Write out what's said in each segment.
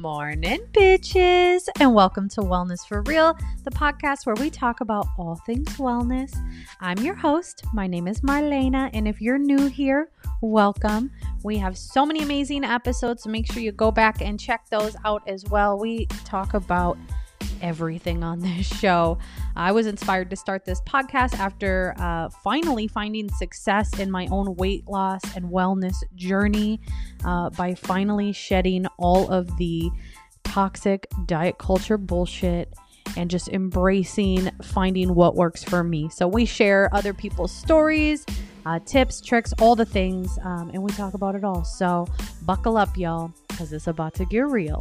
Morning, bitches, and welcome to Wellness for Real, the podcast where we talk about all things wellness. I'm your host. My name is Marlena, and if you're new here, welcome. We have so many amazing episodes, so make sure you go back and check those out as well. We talk about everything on this show. I was inspired to start this podcast after uh, finally finding success in my own weight loss and wellness journey uh, by finally shedding all of the toxic diet culture bullshit and just embracing finding what works for me. So, we share other people's stories, uh, tips, tricks, all the things, um, and we talk about it all. So, buckle up, y'all, because it's about to get real.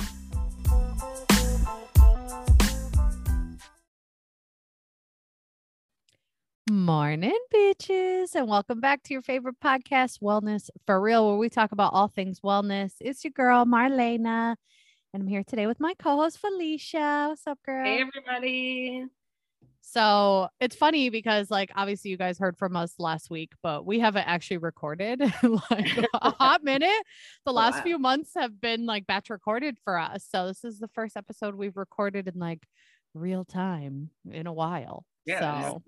Morning, bitches, and welcome back to your favorite podcast, Wellness for Real, where we talk about all things wellness. It's your girl, Marlena, and I'm here today with my co host, Felicia. What's up, girl? Hey, everybody. So it's funny because, like, obviously, you guys heard from us last week, but we haven't actually recorded like a hot minute. The last wow. few months have been like batch recorded for us. So this is the first episode we've recorded in like real time in a while. Yeah. So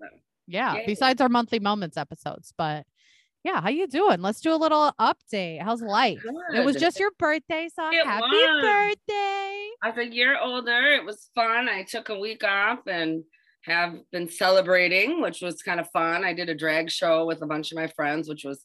yeah, Yay. besides our monthly moments episodes, but yeah, how you doing? Let's do a little update. How's life? It was just your birthday, so It happy was. birthday. I was a year older. It was fun. I took a week off and have been celebrating, which was kind of fun. I did a drag show with a bunch of my friends, which was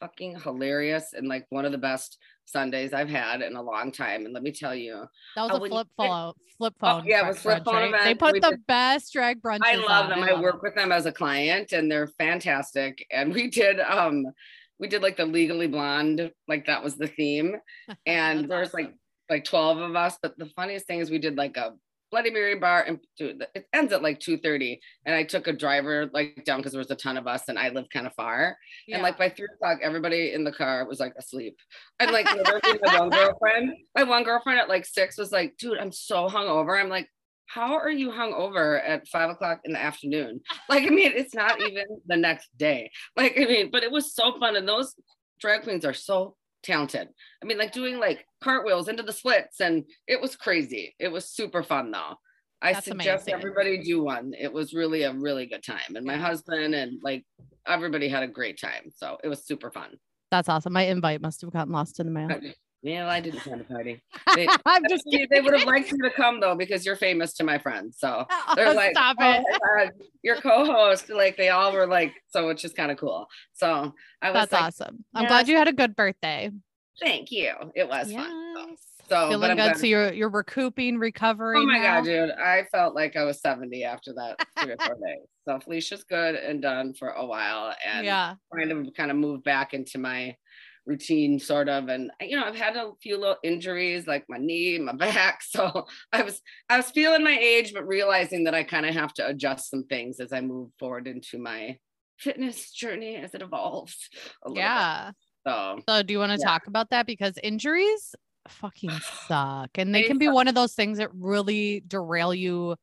fucking hilarious and like one of the best Sundays I've had in a long time. And let me tell you, That was Uh, a flip phone, flip Oh, phone. yeah, it was flip phone right? They put We the did- best drag brunches. I love them. I love work with them as a client and they're fantastic. And we did um we did like the legally blonde, like that was the theme. them. And That's there's like like 12 of us. But the funniest thing is we did like a Bloody Mary bar and dude, it ends at like 2:30. And I took a driver like down because there was a ton of us and I live kind of far. Yeah. And like by three o'clock, everybody in the car was like asleep. And like my one girlfriend, my one girlfriend at like six was like, dude, I'm so hungover. I'm like, how are you hungover at five o'clock in the afternoon? Like, I mean, it's not even the next day. Like, I mean, but it was so fun. And those drag queens are so talented. I mean, like doing like cartwheels into the splits, and it was crazy. It was super fun though. I That's suggest amazing. everybody do one. It was really a really good time. And my husband and like everybody had a great time. So it was super fun. That's awesome. My invite must have gotten lost in the mail. Yeah, I didn't plan the party. They, I'm just they, kidding. would have liked you to come though because you're famous to my friends. So Oh, they're like, stop "Oh it. God, your co-host. Like they all were like, so it's just kind of cool. So I was That's like, awesome. I'm glad you had a good birthday. thank you. It was fun. So, so Feeling good. So you're you're recouping, recovering. Oh my now? god, dude! I felt like I was 70 after that three or four days. So Felicia's good and done for a while, and Yeah. trying to kind of move back into my routine, sort of. And you know, I've had a few little injuries, like my knee, my back. So I was I was feeling my age, but realizing that I kind of have to adjust some things as I move forward into my fitness journey as it evolves. a little bit. Yeah. So So do you want to Yeah. talk about that? Because injuries fucking suck. And they They can be suck. one of those things that really derail you,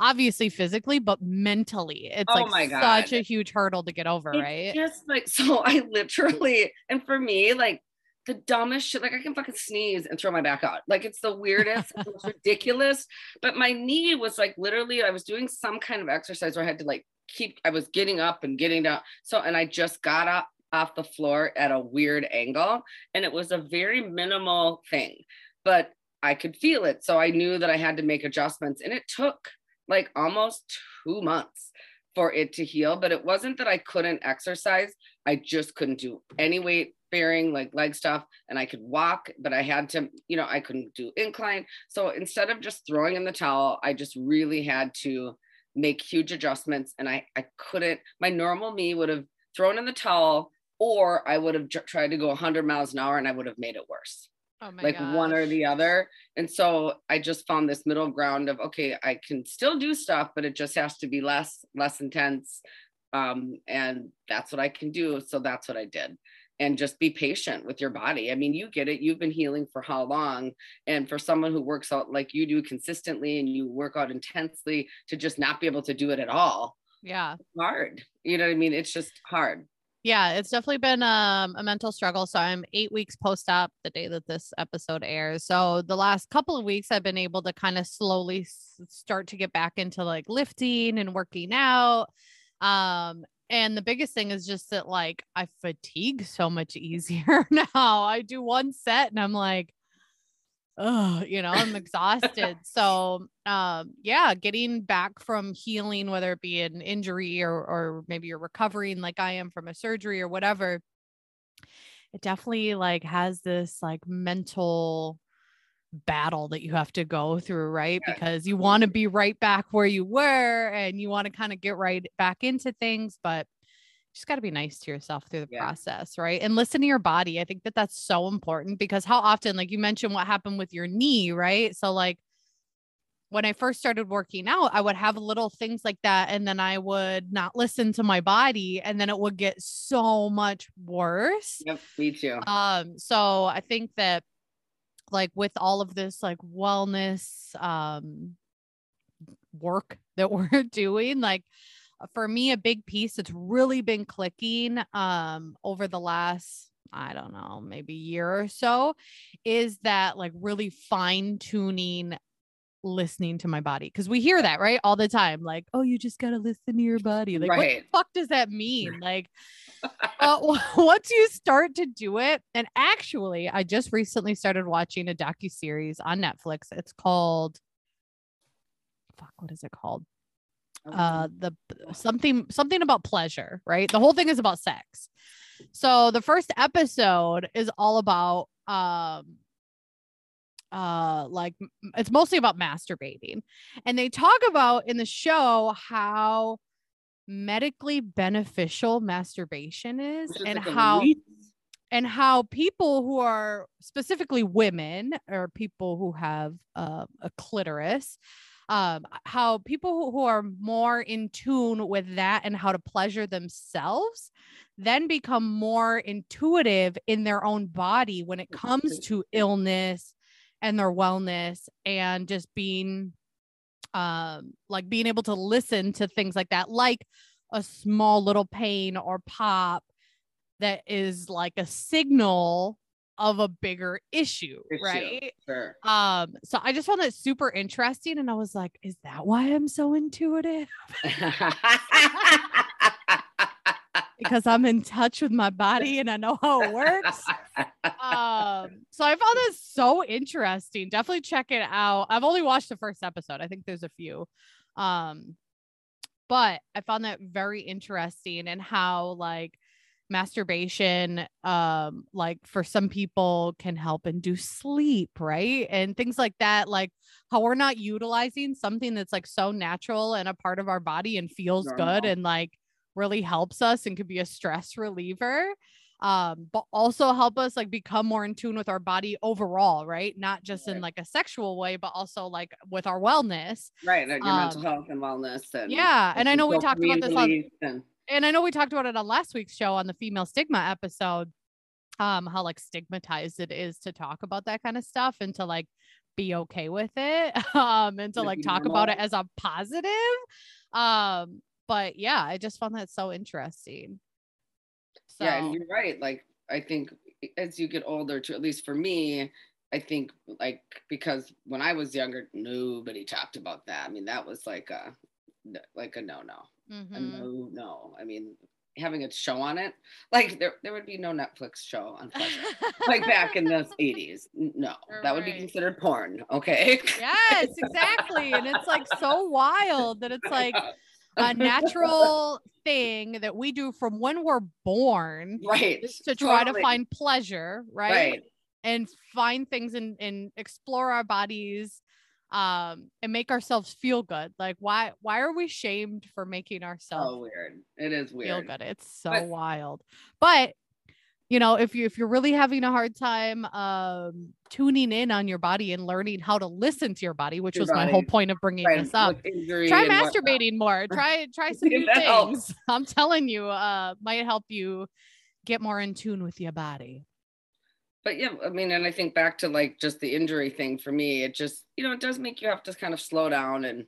obviously physically, but mentally. It's Oh like such a huge hurdle to get over, It's right? Just like so, I literally, and for me, like the dumbest shit, like I can fucking sneeze and throw my back out. Like it's the weirdest, it's ridiculous. But my knee was like literally, I was doing some kind of exercise where I had to like keep, I was getting up and getting down. So, and I just got up off the floor at a weird angle, and it was a very minimal thing, but I could feel it. So I knew that I had to make adjustments, and it took like almost two months for it to heal. But it wasn't that I couldn't exercise, I just couldn't do any weight bearing, like leg stuff. And I could walk, but I had to, you know, I couldn't do incline. So instead of just throwing in the towel, I just really had to make huge adjustments. And I, I couldn't, my normal me would have thrown in the towel. Or I would have tried to go 100 miles an hour and I would have made it worse Oh like one or the other. And so I just found this middle ground of okay, I can still do stuff, but it just has to be less, less intense. Um, and that's what I can do. So that's what I did. And just be patient with your body. I mean, you get it. You've been healing for how long? And for someone who works out like you do consistently and you work out intensely to just not be able to do it at all, Yeah. hard. You know what I mean? It's just hard. Yeah, it's definitely been um, a mental struggle. So I'm eight weeks post op the day that this episode airs. So the last couple of weeks, I've been able to kind of slowly s- start to get back into like lifting and working out. Um, and the biggest thing is just that like I fatigue so much easier now. I do one set and I'm like, oh, you know, I'm exhausted. so, um, yeah, getting back from healing, whether it be an injury or, or maybe you're recovering like I am from a surgery or whatever, it definitely like has this like mental battle that you have to go through, right? Yeah. Because you want to be right back where you were and you want to kind of get right back into things, but just got to be nice to yourself through the Yeah. process, right? And listen to your body. I think that that's so important because how often, like you mentioned, what happened with your knee, right? So, like, when I first started working out, I would have little things like that. And then I would not listen to my body. And then it would get so much worse. Yep, me too. Um, so I think that like with all of this like wellness um work that we're doing, like for me, a big piece it's really been clicking um over the last, I don't know, maybe year or so, is that like really fine tuning listening to my body because we hear that right all the time like oh you just got to listen to your body like what the fuck does that mean like uh, once you start to do it, and actually, I just recently started watching a docu series on Netflix. It's called, fuck, what is it called? Uh, the something something about pleasure, right? The whole thing is about sex. So the first episode is all about um uh like it's mostly about masturbating and they talk about in the show how medically beneficial masturbation is is and like how and how people who are specifically women or people who have uh, a clitoris um, how people who, are more in tune with that and how to pleasure themselves then become more intuitive in their own body when it comes to illness and their wellness and just being um like being able to listen to things like that like a small little pain or pop that is like a signal of a bigger issue, Issue. right? Sure. Um so I just found that super interesting and I was like is that why I'm so intuitive because I'm in touch with my body and I know how it works um so i found this so interesting definitely check it out i've only watched the first episode i think there's a few um but i found that very interesting and how like masturbation um like for some people can help induce sleep right and things like that like how we're not utilizing something that's like so natural and a part of our body and feels good Normal. and like really helps us and could be a stress reliever um but also help us like become more in tune with our body overall right not just in like a sexual way but also like with our wellness right. Your mental Um, health and wellness. And yeah and i know we talked about this on and- and I know we talked about it on last week's show on the female stigma episode, um, how like stigmatized it is to talk about that kind of stuff and to like be okay with it. Um, and to like talk about it as a positive. Um, but yeah, I just found that so interesting. So Yeah, and you're right. Like I think as you get older, too, at least for me, I think like because when I was younger, nobody talked about that. I mean, that was like a like a no no, a mhm. no no. I mean, having a show on it, like there there would be no Netflix show on pleasure. like back in the 80s. No, that would be considered porn. Okay. yes, exactly. And it's like so wild that it's like a natural thing that we do from when we're born right. to try totally. to find pleasure, right? right. And find things and, and explore our bodies um and make ourselves feel good. Like why why are we shamed for making So ourselves weird. It is weird feel good? It's so But- wild. But you know, if you if you're really having a hard time um tuning in on your body and learning how to listen to your body, which Your was my whole point of bringing this up, try masturbating more try try some new that helps. things i'm telling you uh might help you get more in tune with your body but yeah, I mean, and I think back to like just the injury thing for me, it just, you know, it does make you have to kind of slow down and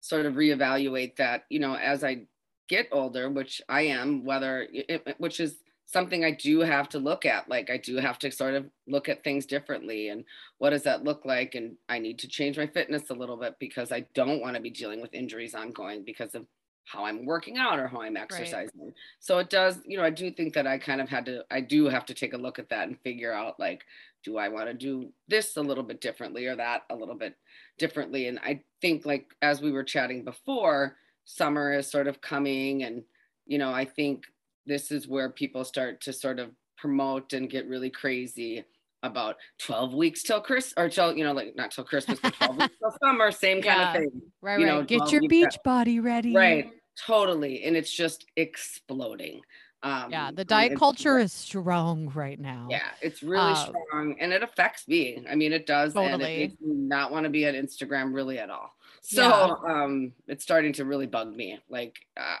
sort of reevaluate that, you know, as I get older, which I am, whether it, which is something I do have to look at. Like I do have to sort of look at things differently and what does that look like? And I need to change my fitness a little bit because I don't want to be dealing with injuries ongoing because of how I'm working out or how I'm exercising. Right. So it does, you know, I do think that I kind of had to, I do have to take a look at that and figure out like, do I want to do this a little bit differently or that a little bit differently? And I think, like, as we were chatting before, summer is sort of coming. And, you know, I think this is where people start to sort of promote and get really crazy about 12 weeks till Chris or till, you know, like not till Christmas, but 12 weeks till summer, same kind of thing. Right, you right. Know, Get your beach body ready. Right. Totally. And it's just exploding. Um, yeah, the diet culture is strong right now. Yeah, it's really um, strong and it affects me. I mean, it does. Totally. And it makes me not want to be on Instagram really at all. So yeah. um, it's starting to really bug me. Like, uh,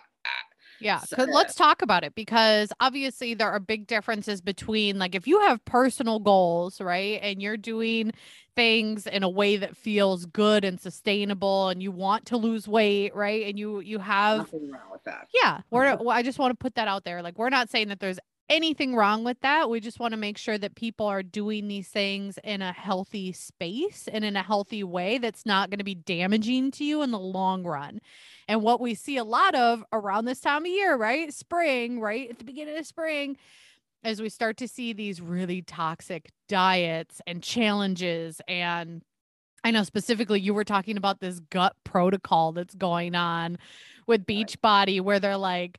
yeah, so, let's talk about it because obviously there are big differences between like if you have personal goals, right? And you're doing things in a way that feels good and sustainable and you want to lose weight, right? And you you have nothing wrong with that. Yeah, we're mm-hmm. well, I just want to put that out there. Like we're not saying that there's anything wrong with that. We just want to make sure that people are doing these things in a healthy space and in a healthy way that's not going to be damaging to you in the long run. And what we see a lot of around this time of year, right? Spring, right? At the beginning of spring, as we start to see these really toxic diets and challenges and I know specifically you were talking about this gut protocol that's going on with Beachbody where they're like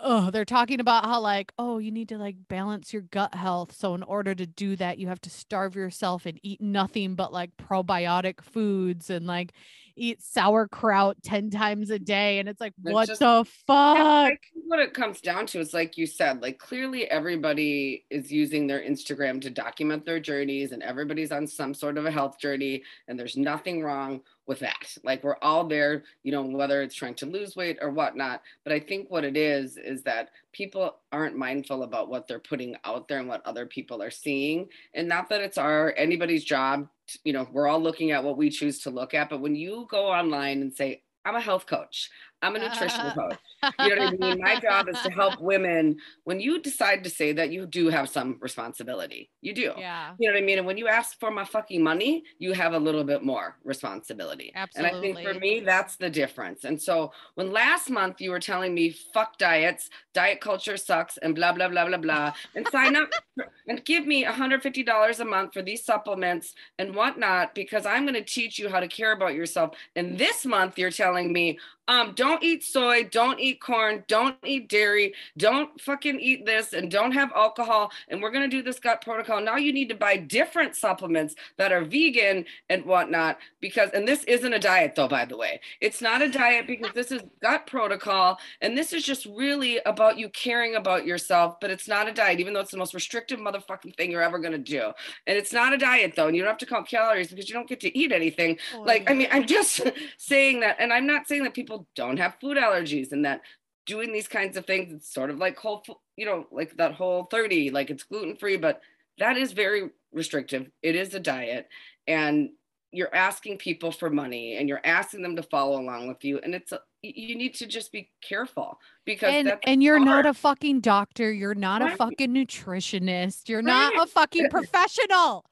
oh, they're talking about how like, oh, you need to like balance your gut health. So in order to do that, you have to starve yourself and eat nothing but like probiotic foods and like eat sauerkraut 10 times a day and it's like it's what just, the fuck what it comes down to is like you said like clearly everybody is using their instagram to document their journeys and everybody's on some sort of a health journey and there's nothing wrong with that. Like we're all there you know whether it's trying to lose weight or whatnot. But i think what it is is that people aren't mindful about what they're putting out there and what other people are seeing. And not that it's our anybody's job you know, we're all looking at what we choose to look at. But when you go online and say, I'm a health coach, I'm a nutrition coach. You know what I mean? My job is to help women. When you decide to say that, you do have some responsibility. You do. Yeah. You know what I mean? And when you ask for my fucking money, you have a little bit more responsibility. Absolutely. And I think for me, that's the difference. And so when last month you were telling me, fuck diets, diet culture sucks, and blah, blah, blah, blah, blah, and sign up for, and give me $150 a month for these supplements and whatnot, because I'm going to teach you how to care about yourself. And this month you're telling me, um, don't eat soy, don't eat corn, don't eat dairy, don't fucking eat this, and don't have alcohol. And we're gonna do this gut protocol. Now you need to buy different supplements that are vegan and whatnot because, and this isn't a diet though, by the way. It's not a diet because this is gut protocol, and this is just really about you caring about yourself. But it's not a diet, even though it's the most restrictive motherfucking thing you're ever gonna do. And it's not a diet though, and you don't have to count calories because you don't get to eat anything. Oh, like, I mean, I'm just saying that, and I'm not saying that people people don't have food allergies and that doing these kinds of things it's sort of like whole you know like that whole 30 like it's gluten free but that is very restrictive it is a diet and you're asking people for money and you're asking them to follow along with you and it's uh, a, you need to just be careful because and, and you're hard. not a fucking doctor you're not right. a fucking nutritionist you're right. not a fucking professional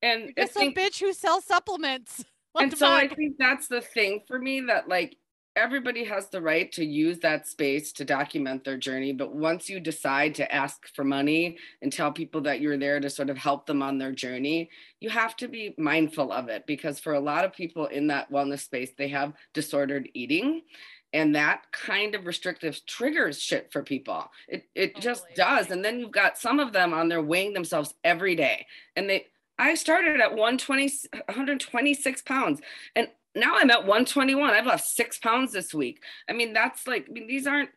and just a bitch who sells supplements what and so fuck? i think that's the thing for me that like everybody has the right to use that space to document their journey. But once you decide to ask for money and tell people that you're there to sort of help them on their journey, you have to be mindful of it because for a lot of people in that wellness space, they have disordered eating. And that kind of restrictive triggers shit for people. It, it just does. And then you've got some of them on there weighing themselves every day. And they, I started at 120, 126 pounds. And now I'm at 121. I've lost six pounds this week. I mean, that's like, I mean, these aren't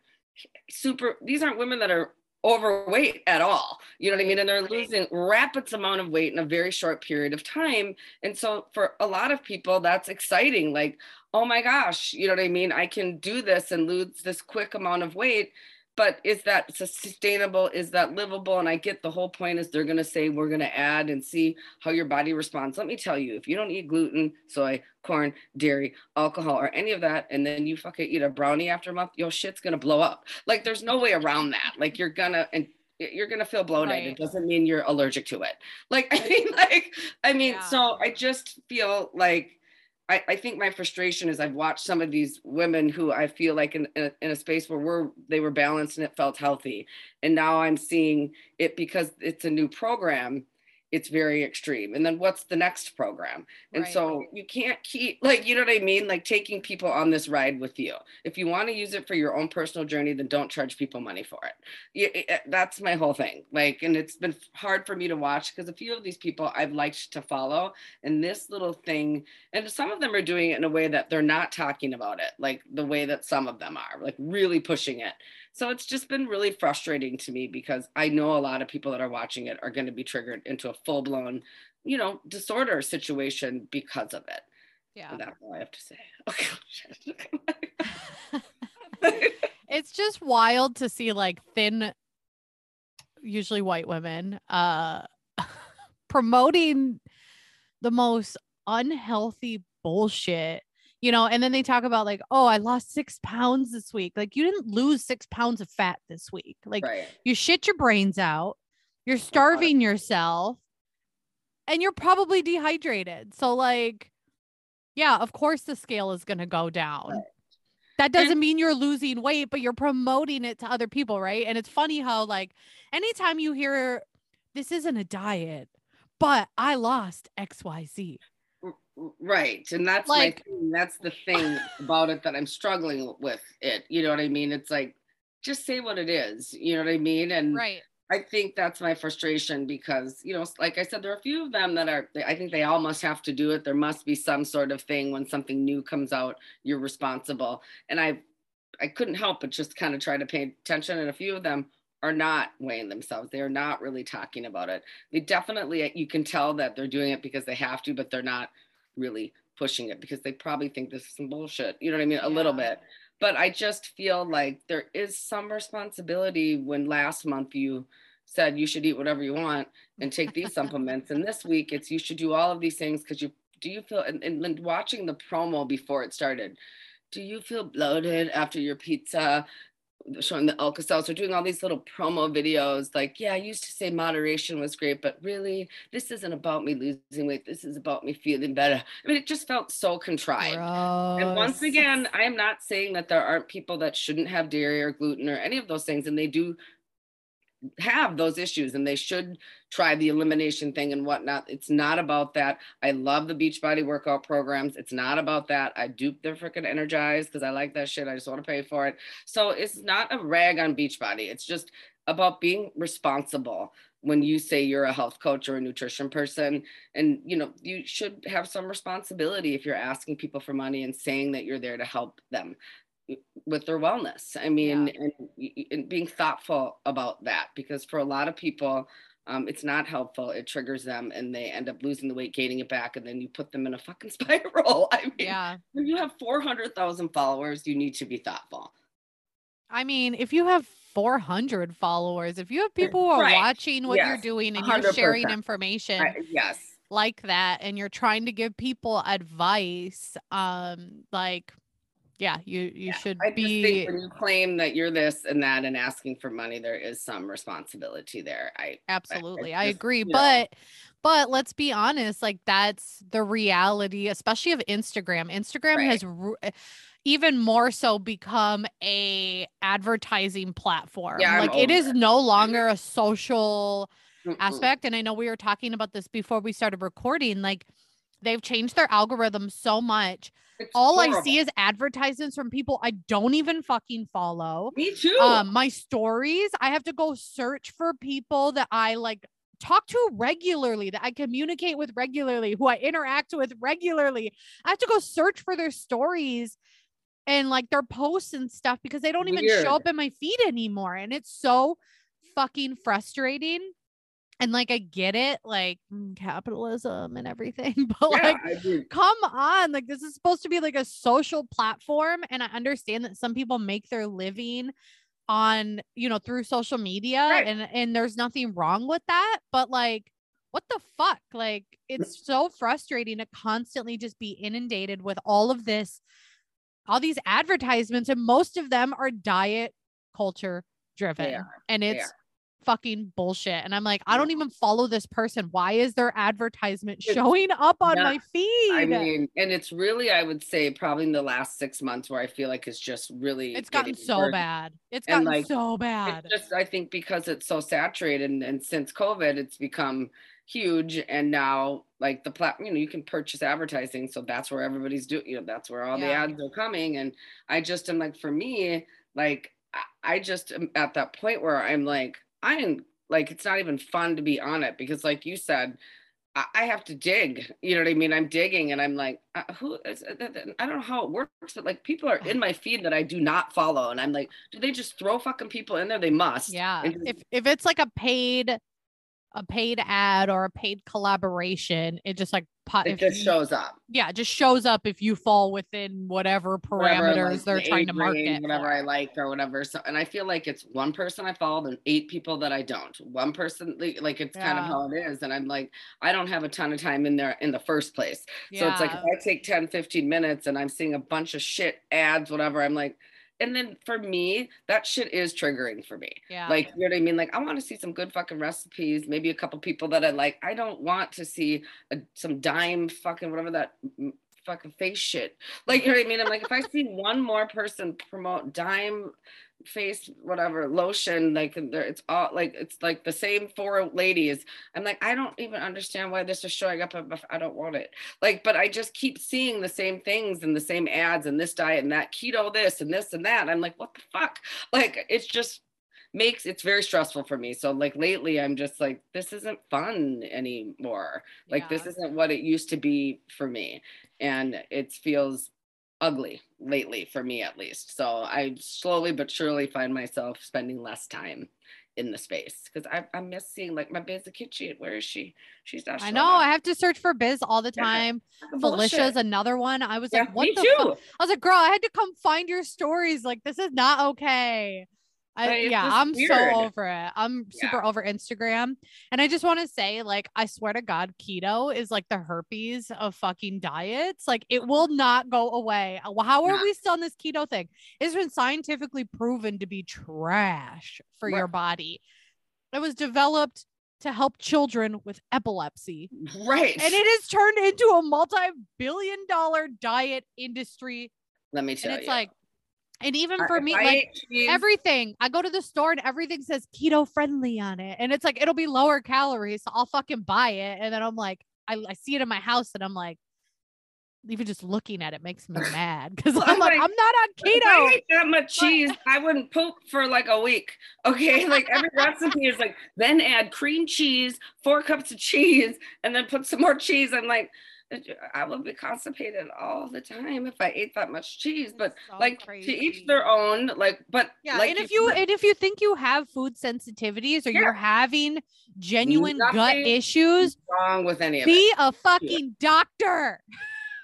super, these aren't women that are overweight at all. You know what I mean? And they're losing rapid amount of weight in a very short period of time. And so for a lot of people, that's exciting. Like, oh my gosh, you know what I mean? I can do this and lose this quick amount of weight. But is that sustainable? Is that livable? And I get the whole point is they're going to say we're going to add and see how your body responds. Let me tell you, if you don't eat gluten, soy, corn, dairy, alcohol, or any of that, and then you fucking eat a brownie after a month, your shit's going to blow up. Like there's no way around that. Like you're gonna and you're gonna feel bloated. Right. It doesn't mean you're allergic to it. Like I mean, like I mean, yeah. so I just feel like I, I think my frustration is I've watched some of these women who I feel like in, in, a, in a space where we're they were balanced and it felt healthy, and now I'm seeing it because it's a new program it's very extreme. And then what's the next program? And right. so you can't keep like you know what I mean, like taking people on this ride with you. If you want to use it for your own personal journey, then don't charge people money for it. Yeah, that's my whole thing. Like, and it's been hard for me to watch because a few of these people I've liked to follow, and this little thing, and some of them are doing it in a way that they're not talking about it, like the way that some of them are, like really pushing it. So it's just been really frustrating to me because I know a lot of people that are watching it are going to be triggered into a full blown, you know, disorder situation because of it. Yeah. And that's all I have to say. Okay. it's just wild to see like thin, usually white women, uh, promoting the most unhealthy bullshit you know, and then they talk about like, oh, I lost six pounds this week. Like, you didn't lose six pounds of fat this week. Like, right. you shit your brains out, you're starving yourself, and you're probably dehydrated. So, like, yeah, of course the scale is going to go down. Right. That doesn't mean you're losing weight, but you're promoting it to other people, right? And it's funny how, like, anytime you hear this isn't a diet, but I lost XYZ right and that's like that's the thing about it that i'm struggling with it you know what i mean it's like just say what it is you know what i mean and right i think that's my frustration because you know like i said there are a few of them that are i think they all must have to do it there must be some sort of thing when something new comes out you're responsible and i i couldn't help but just kind of try to pay attention and a few of them are not weighing themselves. They are not really talking about it. They definitely, you can tell that they're doing it because they have to, but they're not really pushing it because they probably think this is some bullshit. You know what I mean? Yeah. A little bit. But I just feel like there is some responsibility when last month you said you should eat whatever you want and take these supplements. And this week it's you should do all of these things because you do you feel and, and watching the promo before it started do you feel bloated after your pizza? Showing the Alka Seltzer, doing all these little promo videos. Like, yeah, I used to say moderation was great, but really, this isn't about me losing weight. This is about me feeling better. I mean, it just felt so contrived. Gross. And once again, I am not saying that there aren't people that shouldn't have dairy or gluten or any of those things, and they do have those issues and they should try the elimination thing and whatnot. It's not about that. I love the Beachbody workout programs. It's not about that. I dupe their freaking energized because I like that shit. I just want to pay for it. So it's not a rag on Beachbody. It's just about being responsible when you say you're a health coach or a nutrition person and you know you should have some responsibility if you're asking people for money and saying that you're there to help them with their wellness. I mean, yeah. and, and, being thoughtful about that because for a lot of people, um, it's not helpful. It triggers them and they end up losing the weight, gaining it back, and then you put them in a fucking spiral. I mean, yeah. when you have 400,000 followers, you need to be thoughtful. I mean, if you have 400 followers, if you have people who are right. watching what yes. you're doing and you are sharing information. I, yes. Like that, and you're trying to give people advice, um, like yeah you you yeah, should I be when you claim that you're this and that and asking for money there is some responsibility there i absolutely i, I, just, I agree but know. but let's be honest like that's the reality especially of instagram instagram right. has re- eh, even more so become a advertising platform yeah, like it is it. no mm-hmm. longer a social Mm-mm. aspect and i know we were talking about this before we started recording like they've changed their algorithm so much it's all horrible. I see is advertisements from people I don't even fucking follow. Me too. Um, my stories, I have to go search for people that I like talk to regularly, that I communicate with regularly, who I interact with regularly. I have to go search for their stories and like their posts and stuff because they don't Weird. even show up in my feed anymore. And it's so fucking frustrating and like I get it, like mm, capitalism and everything, but yeah, like come on, like this is supposed to be like a social platform and I understand that some people make their living on you know through social media Right. and and there's nothing wrong with that but like what the fuck? Like it's so frustrating to constantly just be inundated with all of this all these advertisements and most of them are diet culture driven and it's fucking bullshit and i'm like i don't even follow this person why is their advertisement showing up on my feed I mean, and it's really, I would say, probably in the last six months where I feel like it's just really. it's gotten so worse. bad it's gotten like, so bad just, I think, because it's so saturated, and, and since COVID, it's become huge. And now, like the plat, you know, you can purchase advertising, so that's where everybody's doing. You know, that's where all the ads are coming. And I just am like, for me, like, I- I just am at that point where I'm like, I am like, it's not even fun to be on it because, like you said. I I have to dig. You know what I mean? I'm digging and I'm like, uh, who is, uh, I don't know how it works, but like people are in my feed that I do not follow. And I'm like, do they just throw fucking people in there? They must. Yeah. Just- If if it's like a paid a paid ad or a paid collaboration, it just like pot it just you- shows up. yeah, it just shows up if you fall within whatever Whatever, parameters like, they're the trying to market. whatever for. I like or whatever. So, and I feel like it's one person I follow and eight people that I don't. One person, like, like it's kind of how it is. And I'm like, I don't have a ton of time in there in the first place. So it's like if I take 10, 15 minutes and I'm seeing a bunch of shit ads, whatever, I'm like, and then for me, that shit is triggering for me. yeah. Like, you know what I mean? Like, I want to see some good fucking recipes, maybe a couple people that I like. I don't want to see a, some dime fucking whatever that fucking face shit. Like, you know what I mean? I'm like, if I see one more person promote dime face whatever lotion like there it's all like it's like the same four ladies. I'm like i don't even understand why this is showing up if i don't want it. Like but i just keep seeing the same things and the same ads and this diet and that keto this and this and that. I'm like what the fuck? Like it's just makes it's very stressful for me. So like lately i'm just like this isn't fun anymore. Like this isn't what it used to be for me. And it feels ugly lately for me at least so i slowly but surely find myself spending less time in the space because I, I miss seeing like my Bizzy Kitchen where is she she's not I know. up. I have to search for Biz all the time. Fucking Felicia's another one. I was yeah, like, what the too fuck? I was like, girl, I had to come find your stories. Like, this is not okay. I, Like, it's yeah, I'm weird. so over it. I'm super over Instagram. And I just want to say, like, I swear to God, keto is like the herpes of fucking diets. Like, it will not go away. Uh, How are we still on this keto thing? It's been scientifically proven to be trash for your body. It was developed to help children with epilepsy right and it has turned into a multi-billion dollar diet industry let me and tell it's you like and even for me like everything i go to the store and everything says keto friendly on it and it's like it'll be lower calories so i'll fucking buy it and then i'm like i, I see it in my house and i'm like even just looking at it makes me mad because Well, i'm like i'm not on If I keto ate that much cheese, I wouldn't poop for like a week. Okay. Like every recipe is like, then add cream cheese, four cups of cheese, and then put some more cheese. I'm like, I would be constipated all the time if I ate that much cheese. But so like to crazy. each their own. Like, but yeah like and if you said, and if you think you have food sensitivities or Yeah. you're having genuine gut issues wrong with any of it. be a fucking doctor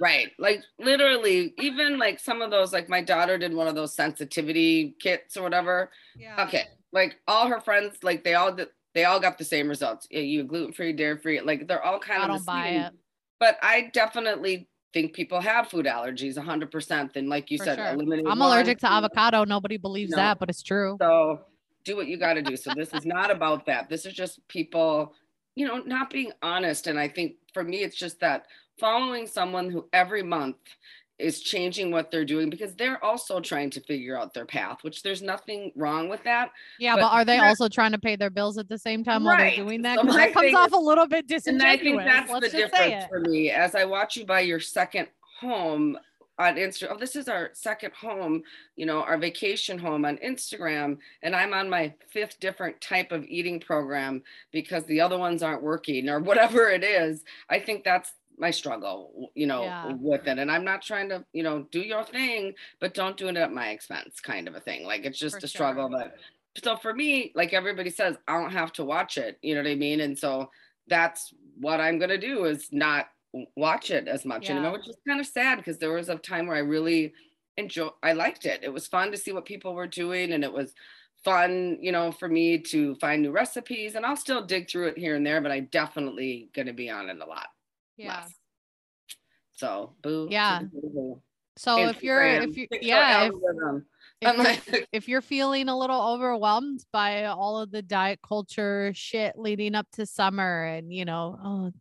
Right. Like literally, even like some of those, like my daughter did one of those sensitivity kits or whatever. yeah Okay. Like all her friends, like they all did, they all got the same results. Yeah, you gluten free, dairy free, like they're all kind I of the don't buy same. it. But I definitely think people have food allergies 100%. And like you For said, sure. eliminate I'm allergic to two, avocado. Nobody believes No. that, but it's true. So do what you got to do. So this is not about that. This is just people, you know, not being honest. And I think for me, it's just that following someone who every month is changing what they're doing because they're also trying to figure out their path, which there's nothing wrong with that. Yeah, but but, are they also trying to pay their bills at the same time while they're doing that? So that comes off a little bit And I disingenuous. think that's Let's the difference for me as I watch you buy your second home on Instagram. Oh, this is our second home, you know, our vacation home on Instagram. And I'm on my fifth different type of eating program because the other ones aren't working or whatever it is. I think that's my struggle, you know, Yeah. with it. And I'm not trying to, you know, do your thing, but don't do it at my expense, kind of a thing. Like it's just For a struggle. sure. But so for me, like everybody says, I don't have to watch it. You know what I mean? And so that's what I'm gonna do is not watch it as much Yeah. anymore, which is kind of sad because there was a time where I really enjoy I liked it. It was fun to see what people were doing and it was fun, you know, for me to find new recipes and I'll still dig through it here and there, but I definitely gonna be on it a lot. Yeah. less. So boo. Yeah. So if you're if you yeah, if, algorithm. if I'm you're like, if you're feeling a little overwhelmed by all of the diet culture shit leading up to summer and you know oh,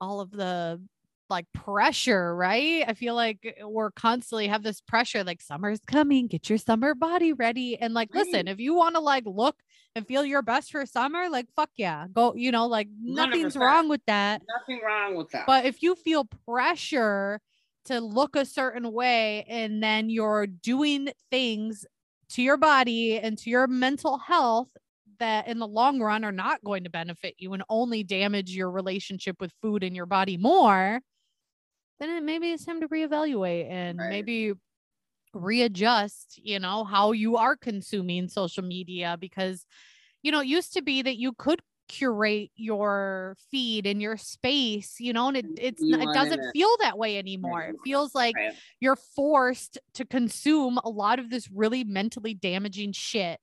all of the like pressure right i feel like we're constantly have this pressure like summer's coming get your summer body ready and like listen if you want to like look and feel your best for summer like fuck yeah go you know like nothing's 100%. wrong with that nothing wrong with that. but if you feel pressure to look a certain way and then you're doing things to your body and to your mental health that in the long run are not going to benefit you and only damage your relationship with food and your body more, then it, maybe it's time to reevaluate and Right. maybe readjust, you know, how you are consuming social media because you know, it used to be that you could curate your feed and your space, you know, and it it's it doesn't it. feel that way anymore. It feels like Right. you're forced to consume a lot of this really mentally damaging shit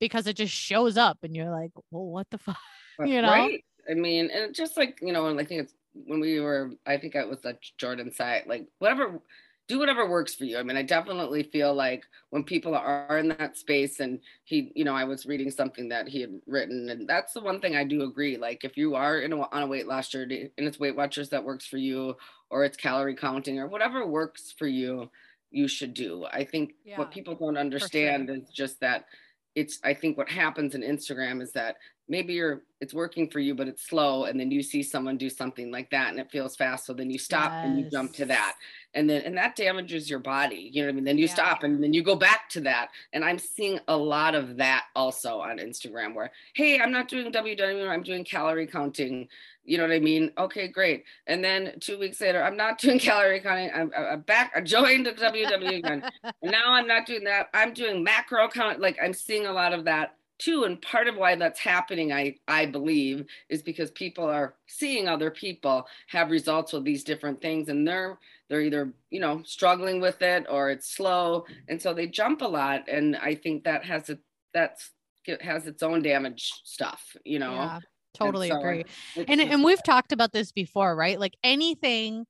because it just shows up and you're like, well, what the fuck? You know? Right. I mean, and just like, you know, and I think it's when we were, I think it was that Jordan Syatt, like whatever, do whatever works for you. I mean, I definitely feel like when people are in that space and he, you know, I was reading something that he had written and that's the one thing I do agree. Like if you are in a, on a weight loss journey and it's Weight Watchers that works for you or it's calorie counting or whatever works for you, you should do. I think Yeah, what people don't understand is just that it's i think what happens in instagram is that maybe you're it's working for you but it's slow and then you see someone do something like that and it feels fast so then you stop and you jump to that and then and that damages your body you know what i mean then you Yeah. stop and then you go back to that and i'm seeing a lot of that also on instagram where hey i'm not doing ww i'm doing calorie counting you know what i mean okay great and then two weeks later i'm not doing calorie counting i'm, I'm back i joined ww again and now I'm not doing that. I'm doing macro count. Like I'm seeing a lot of that too. And part of why that's happening, I I believe, is because people are seeing other people have results with these different things, and they're they're either you know struggling with it or it's slow, and so they jump a lot. And I think that has a that's it has its own damage stuff, you know. yeah, totally so agree. And and we've talked about this before, right? Like anything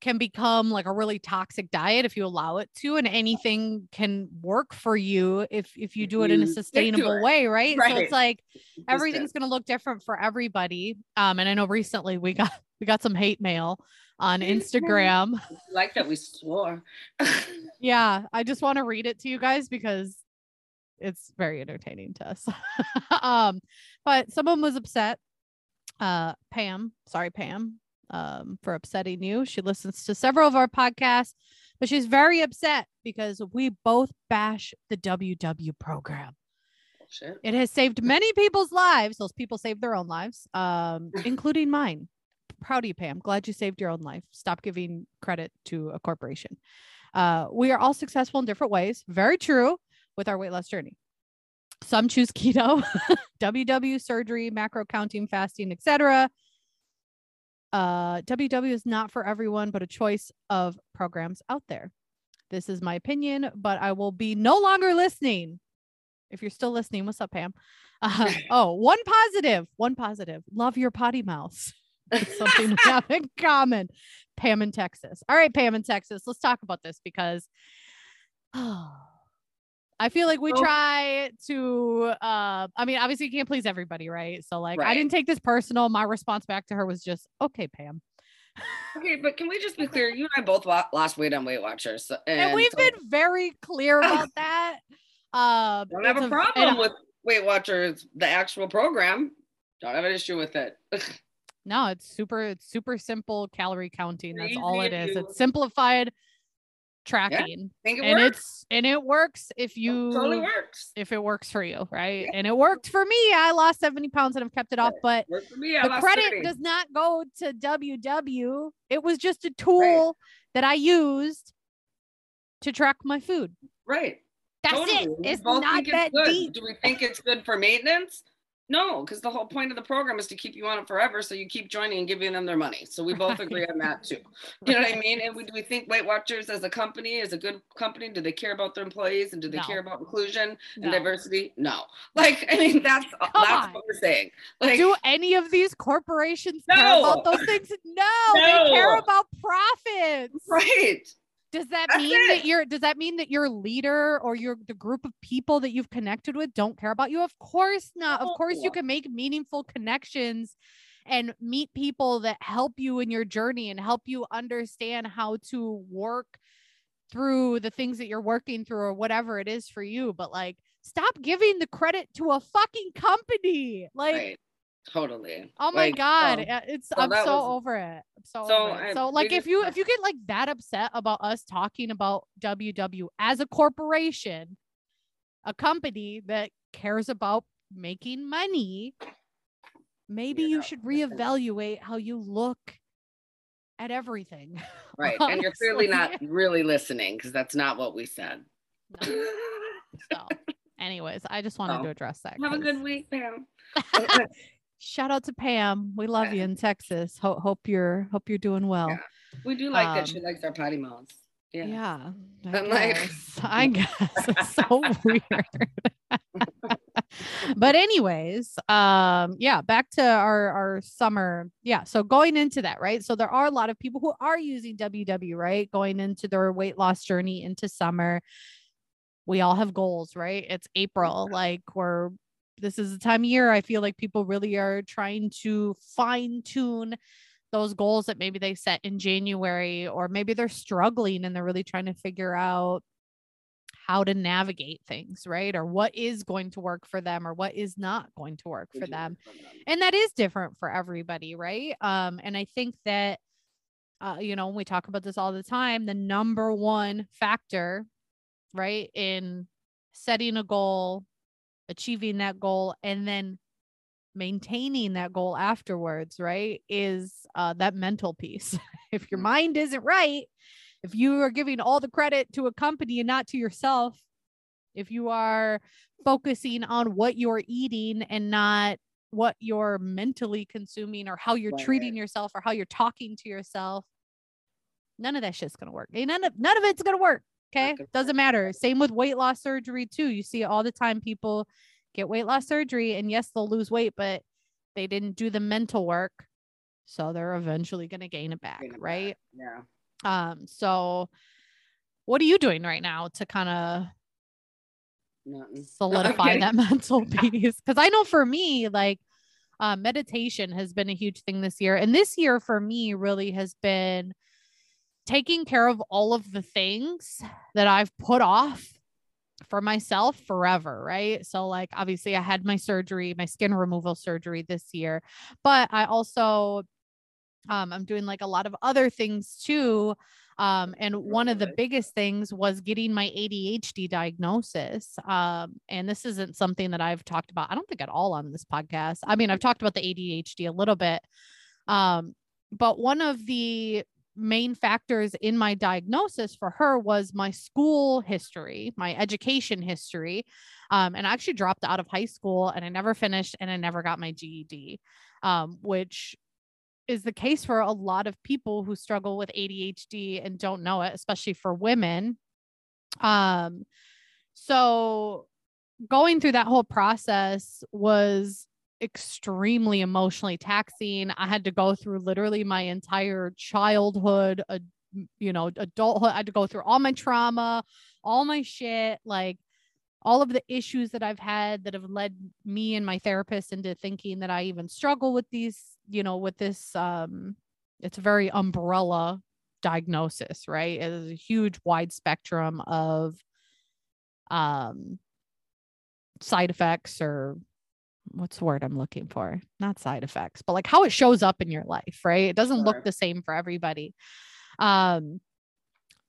can become like a really toxic diet if you allow it to and anything can work for you if if you do it in a to sustainable way right? so it's like everything's going to look different for everybody um and i know recently we got we got some hate mail on instagram. I like that we swore. yeah i just want to read it to you guys because it's very entertaining to us. Um but someone was upset uh pam sorry pam um for upsetting you she listens to several of our podcasts but she's very upset because we both bash the ww program Shit. it has saved many people's lives. Those people saved their own lives, um, including mine. Proud of you, Pam. Glad you saved your own life. Stop giving credit to a corporation. Uh, we are all successful in different ways. Very true with our weight loss journey. Some choose keto, WW surgery, macro counting, fasting, etc. Uh, WW is not for everyone, but a choice of programs out there. This is my opinion, but I will be no longer listening if you're still listening, what's up, Pam? Uh, oh, one positive, one positive. Love your potty mouth. It's something we have in common. Pam in Texas. All right, Pam in Texas. Let's talk about this because I feel like we try to uh I mean, obviously you can't please everybody, right? So like I didn't take this personal. My response back to her was just, okay, Pam. Okay, but can we just be clear? You and I both lost weight on Weight Watchers, so, And, and, we've so been very clear about that. Uh don't have a problem I- with Weight Watchers, the actual program. Don't have an issue with it. No, it's super, it's super simple calorie counting. That's all it is. It's simplified tracking. think it and works. it's and it works if you totally works. if it works for you, right? Yeah. And it worked for me. I lost 70 pounds and I've kept it off, but me. The credit 30. does not go to WW. It was just a tool that I used to track my food. right. That's totally. it. It's not that good. deep. Do we think it's good for maintenance? No, because the whole point of the program is to keep you on it forever, so you keep joining and giving them their money. So we both agree on that too. You know what I mean? And we, do we think Weight Watchers as a company is a good company? Do they care about their employees and do they No. care about inclusion and No. diversity? No. Like I mean, that's that's on. what we're saying. Like Do any of these corporations care about those things? No, no, they care about profits. right. Does that That's mean it. that you're does that mean that your leader or your the group of people that you've connected with don't care about you? Of course not. Of course you can make meaningful connections and meet people that help you in your journey and help you understand how to work through the things that you're working through or whatever it is for you. But like stop giving the credit to a fucking company. Like right. Totally. Oh my Like, god, so- uh, it's so I'm so was- over it. I'm so, So over it. So we like if you if you get like that upset about us talking about WW as a corporation, a company that cares about making money, maybe you Yeah, should reevaluate how you look at everything. right. And you're clearly not really listening because that's not what we said. No. So, anyways, I just wanted Oh. to address that. Have a good week, Pam. Shout out to Pam. We love you in Texas. Ho- hope you're hope you're doing well. Yeah. we do like that she Um, likes our potty mouths. Yeah. Yeah. I I'm like- guess. I guess it's so weird. but anyways, um, yeah, back to our our summer. Yeah. So going into that, right? So there are a lot of people who are using WW, right? Going into their weight loss journey into summer. We all have goals, right? It's April. Like we're this is the time of year I feel like people really are trying to fine tune those goals that maybe they set in January, or maybe they're struggling and they're really trying to figure out how to navigate things, right? Or what is going to work for them or what is not going to work for them. And that is different for everybody, right? Um, and I think that, uh, you know, we talk about this all the time. The number one factor, right, in setting a goal, achieving that goal, and then maintaining that goal afterwards, right, is uh, that mental piece. if your Mm. mind isn't right, if you are giving all the credit to a company and not to yourself, if you are focusing on what you're eating and not what you're mentally consuming or how you're Right. treating yourself or how you're talking to yourself, none of that shit's gonna work. None of none of it's gonna work. Okay. Doesn't matter. Same with weight loss surgery too. You see all the time. People get weight loss surgery and yes, they'll lose weight, but they didn't do the mental work. So they're eventually gonna gain it back, Gain it back. right? Yeah. Um, so what are you doing right now to kind of Nothing. Solidify that mental piece because i know for me like uh, meditation has been a huge thing this year and this year for me really has been taking care of all of the things that i've put off for myself forever right so like obviously i had my surgery my skin removal surgery this year but i also um i'm doing like a lot of other things too um, and one of the biggest things was getting my ADHD diagnosis. Um, and this isn't something that I've talked about, I don't think at all on this podcast. I mean, I've talked about the ADHD a little bit. Um, but one of the main factors in my diagnosis for her was my school history, my education history. Um, and I actually dropped out of high school and I never finished and I never got my GED, um, which is the case for a lot of people who struggle with ADHD and don't know it, especially for women. Um, so going through that whole process was extremely emotionally taxing. I had to go through literally my entire childhood, uh, you know, adulthood. I had to go through all my trauma, all my shit, like all of the issues that I've had that have led me and my therapist into thinking that I even struggle with these, you know, with this um it's a very umbrella diagnosis, right? It is a huge wide spectrum of um side effects or what's the word I'm looking for? Not side effects, but like how it shows up in your life, right? It doesn't Sure. look the same for everybody. Um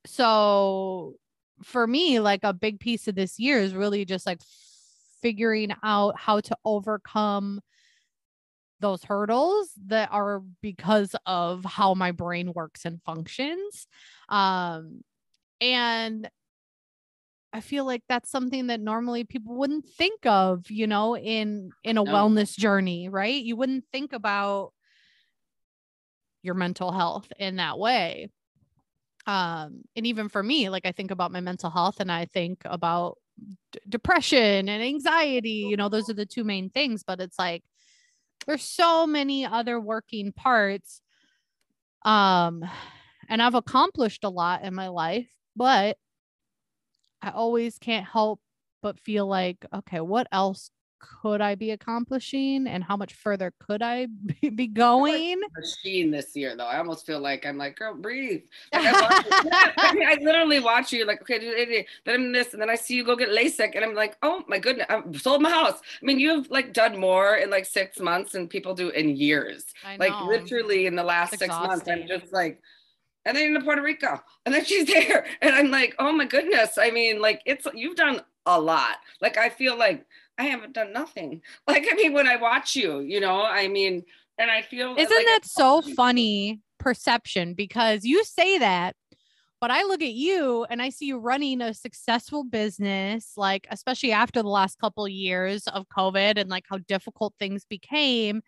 so for me, like a big piece of this year is really just like figuring out how to overcome those hurdles that are because of how my brain works and functions. Um, and I feel like that's something that normally people wouldn't think of, you know, in in a No. wellness journey, right? You wouldn't think about your mental health in that way. Um and even for me, like I think about my mental health and I think about d- depression and anxiety, you know, those are the two main things, but it's like there's so many other working parts um and I've accomplished a lot in my life, but I always can't help but feel like, okay, what else could I be accomplishing and how much further could I be, going? Machine this year though. I almost feel like I'm like, girl, breathe. Like I, I, mean, I literally watch you like, okay, then I'm this, and then I see you go get LASIK, and I'm like, oh my goodness, I've sold my house. I mean, you've like done more in like six months than people do in years. I Like literally in the last It's six months, I'm just like, and then in Puerto Rico, and then she's there, and I'm like, oh my goodness. I mean, like it's you've done a lot. Like I feel like I haven't done nothing. Like I mean, when I watch you, you know, I mean, and I feel Isn't like, that so funny perception? Because you say that, but I look at you and I see you running a successful business, like especially after the last couple years of COVID and like how difficult things became.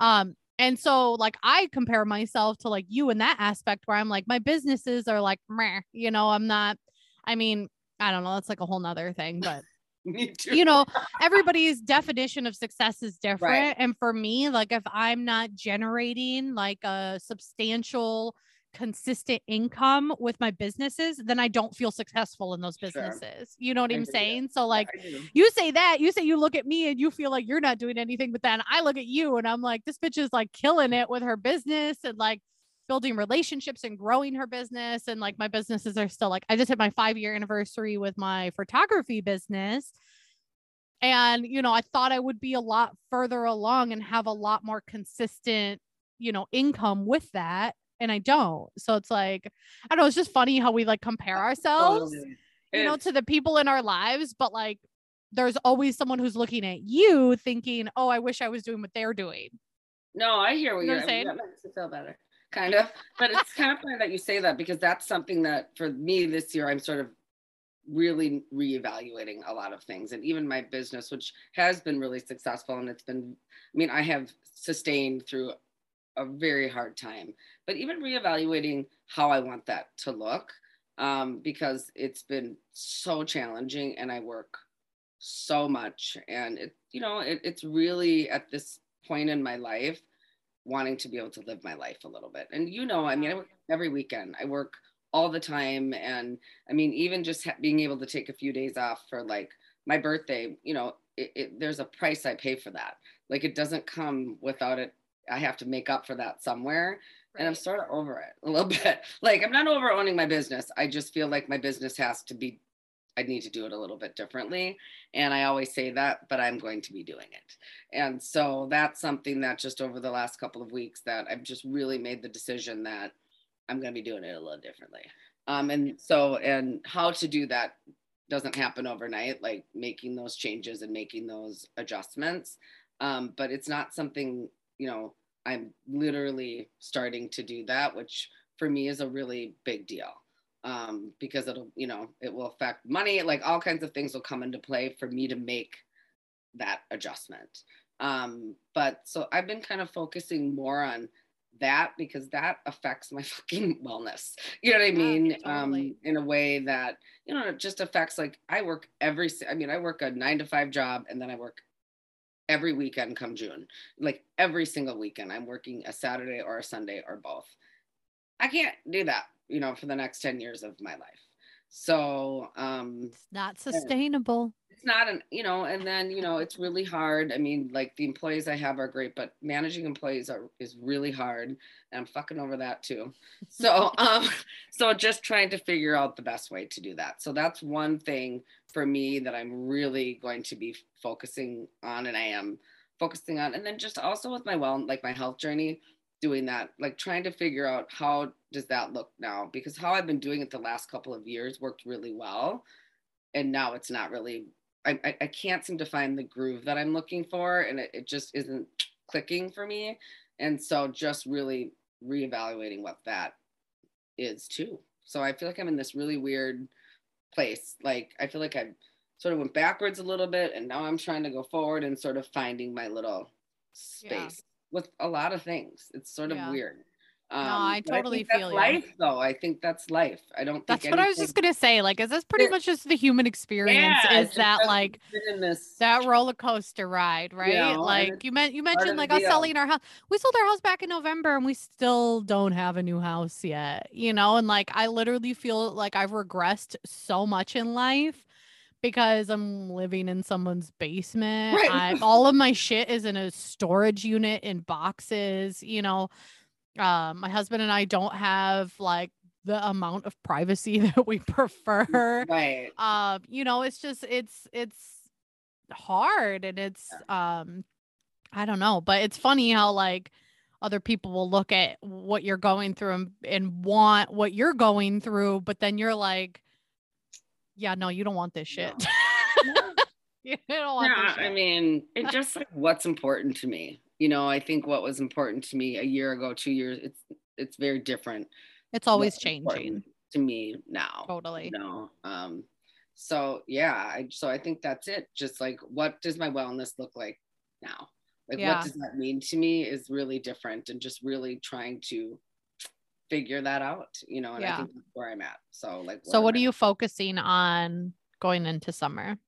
Um, and so like I compare myself to like you in that aspect where I'm like, my businesses are like, meh, you know, I'm not, I mean, I don't know, that's like a whole nother thing, but you know everybody's definition of success is different. And for me like if i'm not generating like a substantial consistent income with my businesses then i don't feel successful in those Sure. businesses you know what I ya. saying so like you say that you say you look at me and you feel like you're not doing anything but then i look at you and i'm like this bitch is like killing it with her business and like building relationships and growing her business and like my businesses are still like i just hit my five year anniversary with my photography business and you know i thought i would be a lot further along and have a lot more consistent you know income with that and i don't so it's like i don't know it's just funny how we like compare ourselves Totally. you know to the people in our lives but like there's always someone who's looking at you thinking oh i wish i was doing what they're doing No, I hear what You you're I'm saying? That makes me feel better, kind of. But it's kind of funny that you say that because that's something that for me this year, I'm sort of really reevaluating a lot of things. And even my business, which has been really successful and it's been, I mean, I have sustained through a very hard time, but even reevaluating how I want that to look um, because it's been so challenging and I work so much. And it, you know, it, it's really at this point in my life wanting to be able to live my life a little bit. And you know, I mean, I work every weekend. I work all the time, and I mean, even just ha- being able to take a few days off for like my birthday, you know, it, it, there's a price I pay for that. Like, it doesn't come without it. I have to make up for that somewhere. And I'm sort of over it a little bit. Like, I'm not over owning my business. I just feel like my business has to be I need to do it a little bit differently. And I always say that, but I'm going to be doing it. And so that's something that just over the last couple of weeks that I've just really made the decision that I'm going to be doing it a little differently. Um, and so, and how to do that doesn't happen overnight, like making those changes and making those adjustments. Um, but it's not something, you know, I'm literally starting to do that, which for me is a really big deal um, because it'll, you know, it will affect money. Like all kinds of things will come into play for me to make that adjustment. Um, but so I've been kind of focusing more on that because that affects my fucking wellness. You know what I Yeah, mean? totally. Um, in a way that, you know, it just affects like I work every, I mean, I work a nine to five job and then I work every weekend come June. Like every single weekend, I'm working a Saturday or a Sunday or both. I can't do that, you know, for the next 10 years of my life. So um It's not sustainable. It's not an, you know, and then, you know, it's really hard. I mean, like the employees I have are great, but managing employees are is really hard. And I'm fucking over that too. So um so just trying to figure out the best way to do that. So that's one thing for me that I'm really going to be focusing on and I am focusing on. And then just also with my well like my health journey, doing that, like trying to figure out how does that look now? Because how I've been doing it the last couple of years worked really well. And now it's not really I, I, I can't seem to find the groove that I'm looking for and it, it just isn't clicking for me. And so just really reevaluating what that is too. So I feel like I'm in this really weird place. Like I feel like I sort of went backwards a little bit and now I'm trying to go forward and sort of finding my little space yeah. with a lot of things. It's sort of yeah. weird. Um, no, I totally I feel you. life, though. I think that's life. I don't. Think that's what I was just gonna say. Like, is this pretty much just the human experience? Yeah, is that like that roller coaster ride, right? You know, like you meant you mentioned like us selling our house. We sold our house back in November, and we still don't have a new house yet. You know, and like I literally feel like I've regressed so much in life because I'm living in someone's basement. Right. all of my shit is in a storage unit in boxes, you know um, my husband and I don't have like the amount of privacy that we prefer. Right. Um, you know, it's just it's it's hard and it's um I don't know, but it's funny how like other people will look at what you're going through and, and want what you're going through, but then you're like, yeah, no, you don't want this shit. No. you don't want yeah, I mean, it just like what's important to me you know i think what was important to me a year ago two years it's it's very different. It's always changing. to me now totally. you know um so yeah I, so i think that's it. Just like what does my wellness look like now? Like yeah. what does that mean to me is really different and just really trying to figure that out you know and yeah. i think that's where i'm at. So like so what are you focusing on going into summer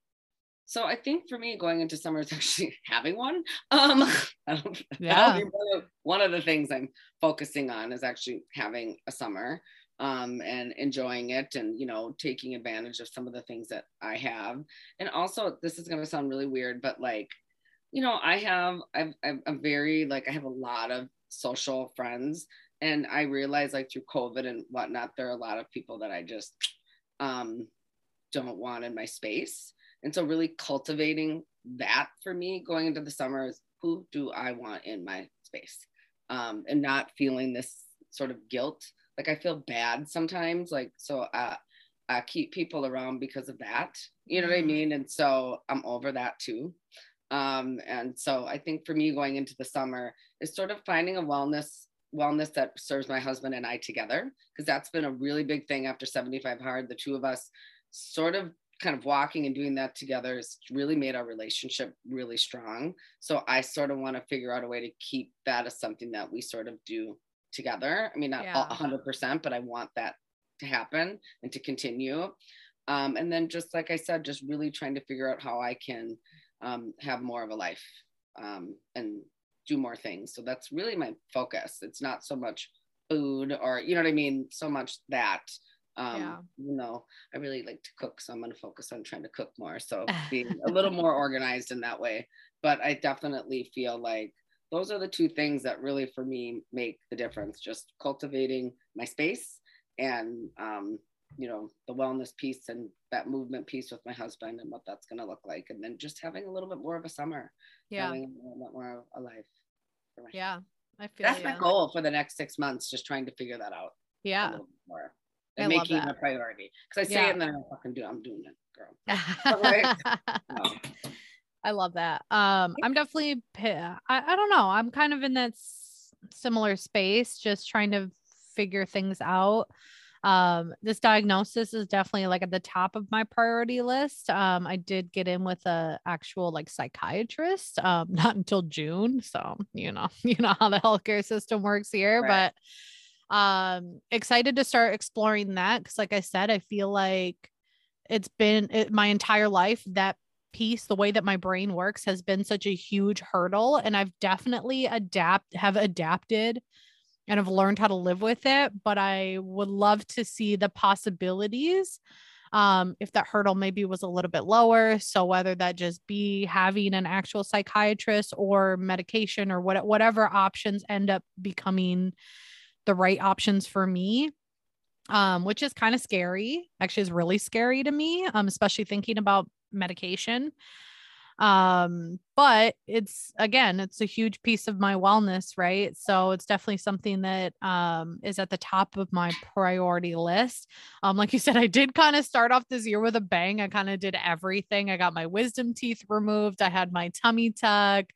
so I think for me, going into summer is actually having one. Um, I don't, yeah. I don't one, of, one of the things I'm focusing on is actually having a summer um, and enjoying it, and you know, taking advantage of some of the things that I have. And also, this is going to sound really weird, but like, you know, I have I've, I'm very like I have a lot of social friends, and I realize like through COVID and whatnot, there are a lot of people that I just um, don't want in my space and so, really cultivating that for me going into the summer is who do I want in my space? Um, and not feeling this sort of guilt. Like, I feel bad sometimes. Like, so uh, I keep people around because of that. You know what I mm-hmm. mean? And so, I'm over that too. Um, and so, I think for me going into the summer is sort of finding a wellness wellness that serves my husband and I together because that's been a really big thing after 75 hard the two of us sort of kind of walking and doing that together has really made our relationship really strong. So I sort of want to figure out a way to keep that as something that we sort of do together. I mean, not yeah. 100%, but I want that to happen and to continue. Um, and then just like I said, just really trying to figure out how I can um, have more of a life um, and do more things. So that's really my focus. It's not so much food or, you know what I mean? So much that um yeah. you know i really like to cook so i'm going to focus on trying to cook more so being a little more organized in that way. But i definitely feel like those are the two things that really for me make the difference just cultivating my space and um you know the wellness piece and that movement piece with my husband and what that's going to look like and then just having a little bit more of a summer yeah. having a little bit more of a life yeah i feel that's my goal for the next six months just trying to figure that out yeah and I making it a priority. Because I say yeah. it and then I fucking do. I'm doing it, girl. no. I love that. Um, I'm definitely. I, I don't know. I'm kind of in that s- similar space, just trying to figure things out. Um, this diagnosis is definitely like at the top of my priority list. Um, I did get in with a actual like psychiatrist, um, not until June. So, you know, you know how the healthcare system works here, right. but um excited to start exploring that because like i said i feel like it's been it, my entire life that piece the way that my brain works has been such a huge hurdle and i've definitely adapt have adapted and have learned how to live with it but i would love to see the possibilities um, if that hurdle maybe was a little bit lower. So whether that just be having an actual psychiatrist or medication or what, whatever options end up becoming the right options for me um, which is kind of scary actually is really scary to me um, especially thinking about medication. Um but it's again it's a huge piece of my wellness right? So it's definitely something that um is at the top of my priority list. Um like you said i did kind of start off this year with a bang. I kind of did everything. I got my wisdom teeth removed. I had my tummy tuck.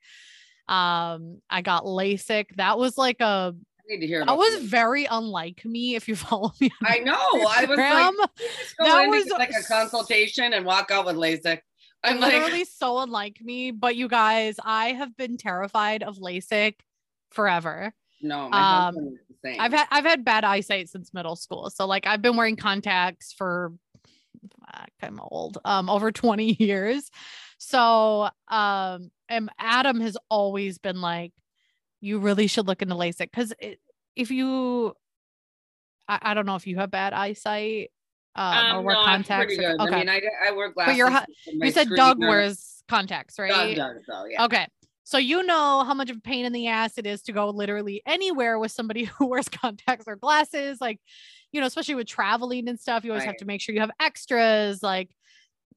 Um i got lasik. That was like a need to hear That was this. very unlike me. If you follow me, I know. I was like, "You that was like a consultation and walk out with LASIK. I'm like, literally so unlike me. But you guys, I have been terrified of LASIK forever. no, my um, husband is the same. I've had I've had bad eyesight since middle school. So like I've been wearing contacts for fuck, I'm old. Um over 20 years. So um and Adam has always been like you really should look into LASIK cuz if you I, I don't know if you have bad eyesight um, or Um, wear no, contacts. or- good. I mean, I, I wear glasses. your hu- for my you said screen Doug wears contacts, Doug right? does though, yeah. Okay. So you know how much of a pain in the ass it is to go literally anywhere with somebody who wears contacts or glasses. Like, you know, especially with traveling and stuff, you always have to make sure you have extras. Like,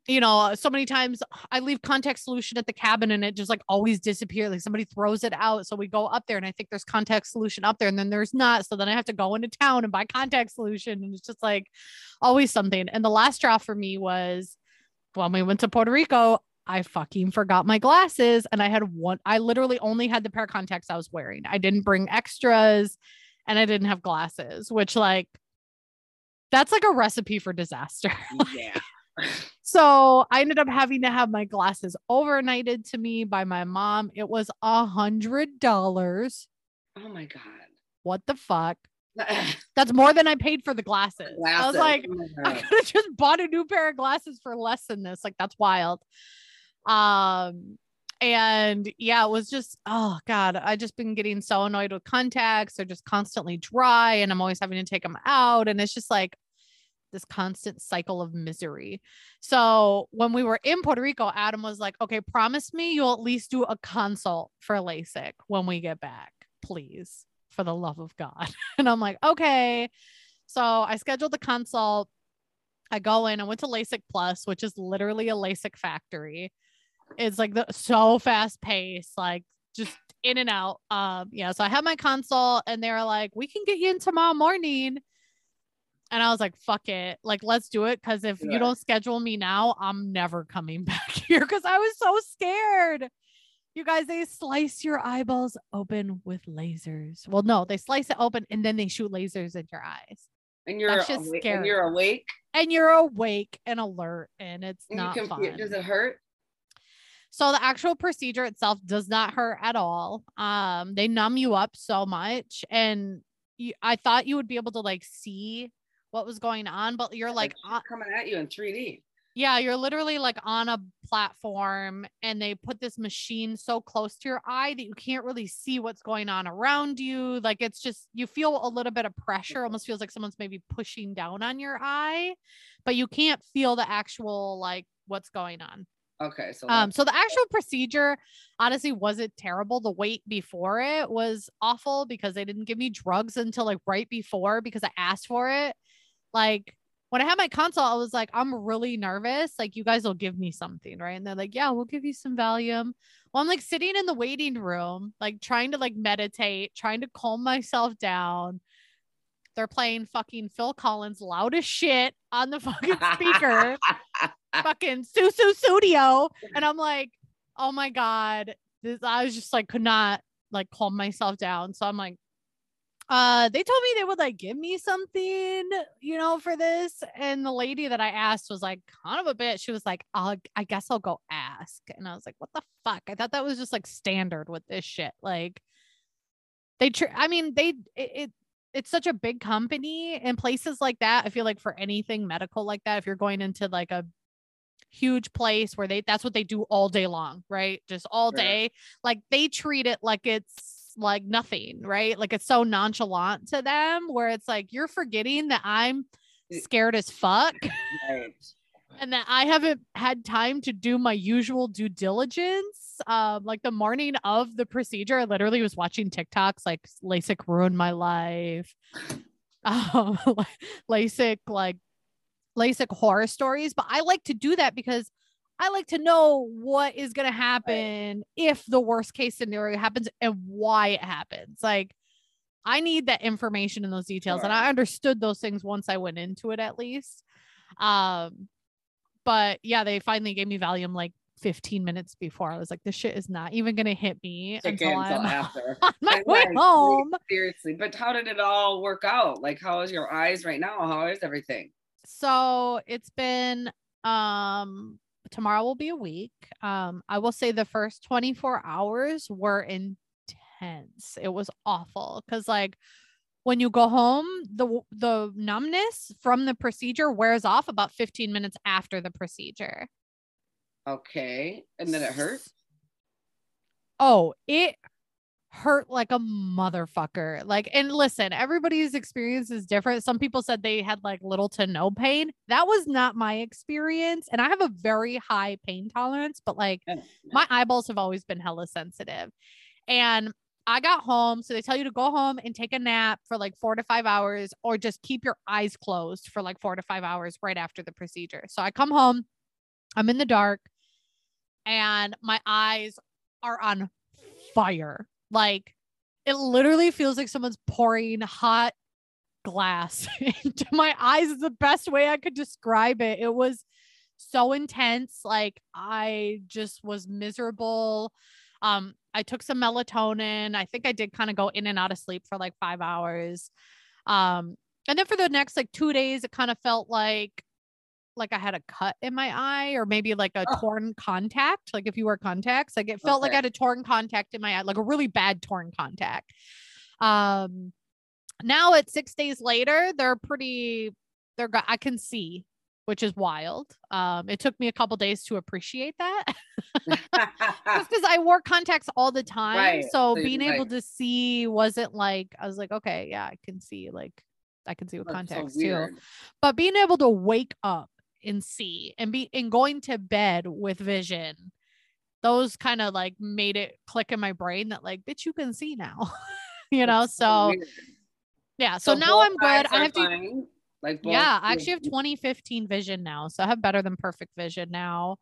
you know, so many times I leave contact solution at the cabin and it just like always disappears. Like somebody throws it out. So we go up there and I think there's contact solution up there and then there's not. So then I have to go into town and buy contact solution. And it's just like always something. And the last straw for me was when we went to Puerto Rico, I fucking forgot my glasses and I had one, I literally only had the pair of contacts I was wearing. I didn't bring extras and I didn't have glasses, which like that's like a recipe for disaster. yeah. So I ended up having to have my glasses overnighted to me by my mom. It was a hundred dollars. Oh my god. What the fuck? That's more than I paid for the glasses. I was like, Oh I could have just bought a new pair of glasses for less than this. Like that's wild. Um and yeah, it was just oh god, I just been getting so annoyed with contacts. They're just constantly dry and I'm always having to take them out and it's just like this constant cycle of misery. So when we were in Puerto Rico, Adam was like, "Okay, promise me you'll at least do a consult for LASIK when we get back, please, for the love of God." And I'm like, "Okay." So I scheduled the consult. I go in. I went to LASIK Plus, which is literally a LASIK factory. It's like the so fast paced, like just in and out. Um, yeah. So I had my consult, and they were like, "We can get you in tomorrow morning." And I was like, "Fuck it, like let's do it." Because if Yeah. you don't schedule me now, I'm never coming back here. Because I was so scared. You guys, they slice your eyeballs open with lasers. Well, no, they slice it open and then they shoot lasers in your eyes And you're That's just awake, scary. and you're awake. and you're awake and alert and it's And not can fun. does it hurt? so the actual procedure itself does not hurt at all. Um, they numb you up so much, and you, I thought you would be able to like see what was going on, but you're like, on, coming at you in 3D. yeah, you're literally like on a platform, and they put this machine so close to your eye that you can't really see what's going on around you. Like it's just you feel a little bit of pressure, almost feels like someone's maybe pushing down on your eye, but you can't feel the actual like what's going on. Okay, so Um, so the actual procedure honestly wasn't terrible. The wait before it was awful because they didn't give me drugs until like right before because I asked for it. Like when I had my consult, I was like, I'm really nervous. Like, you guys will give me something, right? And they're like, Yeah, we'll give you some Valium. Well, I'm like sitting in the waiting room, like trying to like meditate, trying to calm myself down. They're playing fucking Phil Collins loud as shit on the fucking speaker fucking Sussudio. And I'm like, oh my God. This I was just like could not like calm myself down. So I'm like, uh, they told me they would like give me something, you know, for this. And the lady that I asked was like kind of a bit. She was like, I'll I guess I'll go ask. And I was like, what the fuck? I thought that was just like standard with this shit. Like they tr- I mean, they it, it it's such a big company and places like that. I feel like for anything medical like that, if you're going into like a huge place where they that's what they do all day long, right? Just all day. Like they treat it like it's like nothing, right? Like it's so nonchalant to them where it's like you're forgetting that I'm scared as fuck right. and that I haven't had time to do my usual due diligence. Um, like the morning of the procedure, I literally was watching TikToks like LASIK ruined my life. Um, LASIK, like LASIK horror stories, but I like to do that because I like to know what is going to happen if the worst case scenario happens and why it happens. Like, I need that information and those details, and I understood those things once I went into it at least. Um, but yeah, they finally gave me Valium like 15 minutes before. I was like, this shit is not even gonna hit me until until I'm after. on my And way home. Seriously, but how did it all work out? Like, how is your eyes right now? How is everything? So it's been um tomorrow will be a week. Um, I will say the first 24 hours were intense. It was awful because like when you go home, the the numbness from the procedure wears off about 15 minutes after the procedure. Okay, and then it hurts. Oh, it hurt like a motherfucker. Like, and listen, everybody's experience is different. Some people said they had like little to no pain. That was not my experience. And I have a very high pain tolerance, but like my eyeballs have always been hella sensitive. And I got home. So they tell you to go home and take a nap for like four to five hours or just keep your eyes closed for like four to five hours right after the procedure. So I come home, I'm in the dark, and my eyes are on fire. Like it literally feels like someone's pouring hot glass into my eyes is the best way I could describe it. It was so intense. Like I just was miserable. Um, I took some melatonin. I think I did kind of go in and out of sleep for like five hours. Um, and then for the next like two days, it kind of felt like like I had a cut in my eye or maybe like a Oh. torn contact. Like if you wear contacts, like it felt like I had a torn contact in my eye, like a really bad torn contact. Um now at six days later, they're pretty they're I can see, which is wild. Um, it took me a couple days to appreciate that. just because I wore contacts all the time. Right. So So being able like- to see wasn't like I was like, okay, yeah, I can see like I can see with That's so contacts too but being able to wake up and see and be and going to bed with vision those kind of like made it click in my brain that like bitch you can see now. You know That's so weird. yeah so, now i'm good. i have to? Like both yeah i actually have 2015 vision now so i have better than perfect vision now.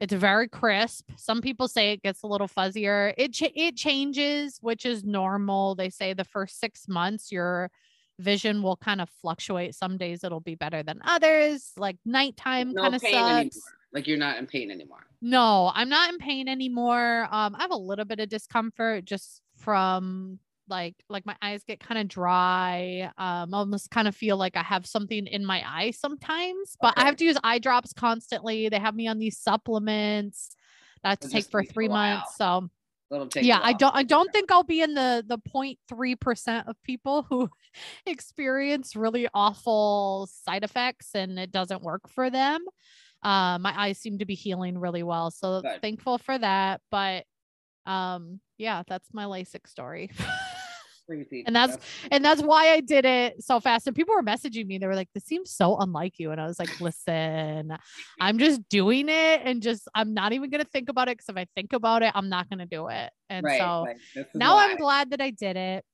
It's very crisp. Some people say it gets a little fuzzier. It ch- it changes which is normal. They say the first 6 months your vision will kind of fluctuate some days it'll be better than others like nighttime no kind of sucks anymore. Like you're not in pain anymore. no, I'm not in pain anymore. Um, I have a little bit of discomfort just from like like my eyes get kind of dry. Um, I almost kind of feel like I have something in my eye sometimes, but I have to use eye drops constantly. They have me on these supplements that I have to take for three months. So It'll take. yeah, I don't I don't think I'll be in the the 0.3 percent of people who experience really awful side effects and it doesn't work for them. Uh, my eyes seem to be healing really well, so Good. thankful for that. But um, yeah, that's my LASIK story. Crazy. and that's- and that's why I did it so fast. And people were messaging me. They were like, "This seems so unlike you." And I was like, "Listen, I'm just doing it, and just I'm not even gonna think about it because if I think about it, I'm not gonna do it." And right. so is now I'm glad that I did it.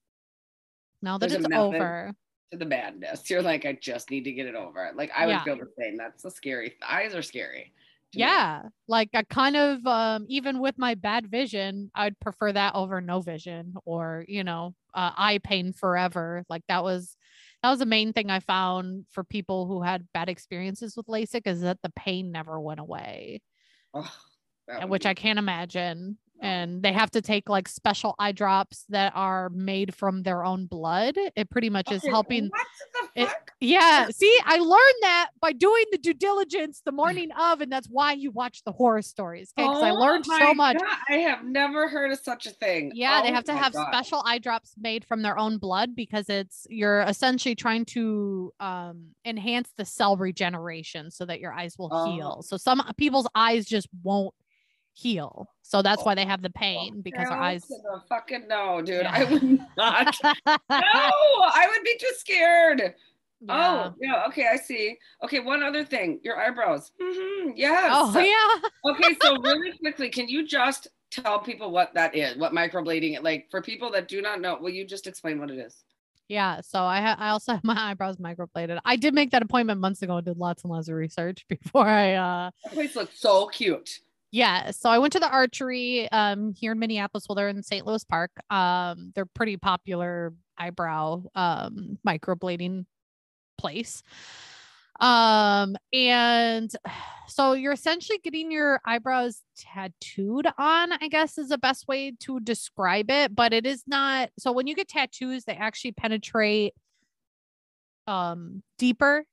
Now that There's it's over. to the madness. You're like, I just need to get it over. Like I would feel the same. That's the scary. Eyes are scary. To me. Yeah. Like I kind of um even with my bad vision, I'd prefer that over no vision or, you know, uh, eye pain forever. Like that was that was the main thing I found for people who had bad experiences with LASIK is that the pain never went away, Oh, which be- I can't imagine. And they have to take like special eye drops that are made from their own blood. It pretty much is helping What the it- fuck? Yeah. See, I learned that by doing the due diligence the morning of, and that's why you watch the horror stories. Okay. Because I Oh learned so much. God, I have never heard of such a thing. Yeah, they Oh have to have God. special eye drops made from their own blood because it's you're essentially trying to um, enhance the cell regeneration so that your eyes will Oh. heal. So some people's eyes just won't heal. So that's why they have the pain because their eyes. the fucking no, dude. Yeah. I would not. no, I would be too scared. Yeah. Oh, yeah. Okay, I see. Okay, one other thing. Your eyebrows. hmm yes. Oh yeah. okay, so really quickly, can you just tell people what that is? What microblading it like for people that do not know? Will you just explain what it is? Yeah, so I ha- I also have my eyebrows microbladed. I did make that appointment months ago. and Did lots and lots of research before I uh That place looks so cute. Yeah. So I went to the archery um here in Minneapolis. Well, they're in St. Louis Park. Um, they're pretty popular eyebrow um microblading place. Um, and so you're essentially getting your eyebrows tattooed on, I guess is the best way to describe it, but it is not. So when you get tattoos, they actually penetrate um deeper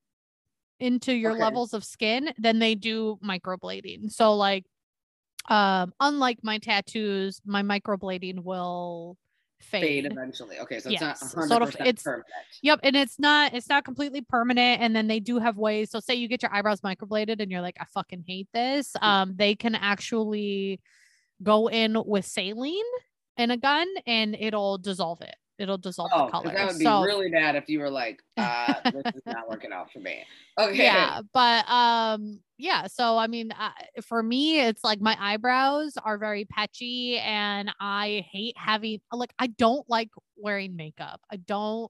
into your Okay. levels of skin than they do microblading. So like um unlike my tattoos, my microblading will Fade fade. eventually. Okay, so it's not Yes, 100% sort of- it's- permanent. Yep, and it's not it's not completely permanent and then they do have ways. So say you get your eyebrows microbladed and you're like I fucking hate this. Mm. Um they can actually go in with saline and a gun and it'll dissolve it. It'll dissolve Oh, the color. that would be so really bad if you were like, uh, this is not working out for me. Okay. yeah but um yeah so i mean uh, for me it's like my eyebrows are very patchy and i hate having like i don't like wearing makeup i don't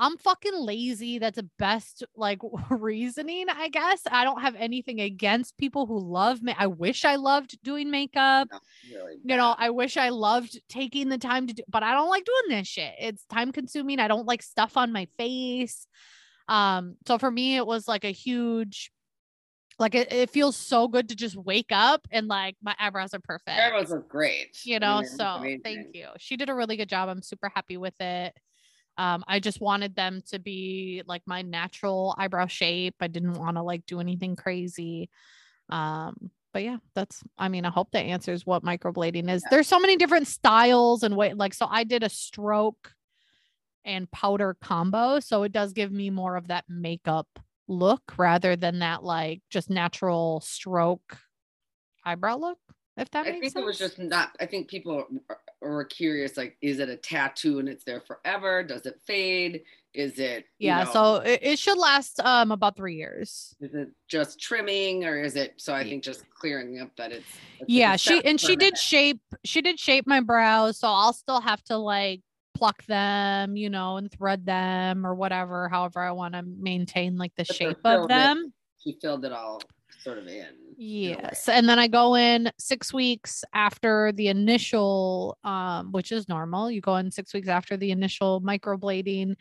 i'm fucking lazy that's the best like reasoning i guess i don't have anything against people who love me i wish i loved doing makeup really you know. I wish I loved taking the time to do, but I don't like doing this shit. It's time consuming. I don't like stuff on my face. Um, so for me, it was like a huge, like it, it feels so good to just wake up and like my eyebrows are perfect. Eyebrows look great. You I know, mean, so amazing. thank you. She did a really good job. I'm super happy with it. Um, I just wanted them to be like my natural eyebrow shape. I didn't want to like do anything crazy. Um, but yeah, that's I mean, I hope that answers what microblading is. Yeah. There's so many different styles and way like so I did a stroke and powder combo. So it does give me more of that makeup look rather than that like just natural stroke eyebrow look. If that I makes think sense. it was just not. I think people were curious, like, is it a tattoo and it's there forever? Does it fade? Is it? you yeah, know, so it, it should last um about three years. is it just trimming or is it? So I think just clearing up that it's. it's- Yeah, she not and she did shape she did shape my brows, so I'll still have to like pluck them, you know, and thread them or whatever, however I want to maintain like the But shape of in. them. She filled it all sort of in. in. Yes. And then I go in 6 weeks after the initial um which is normal. You go in 6 weeks after the initial microblading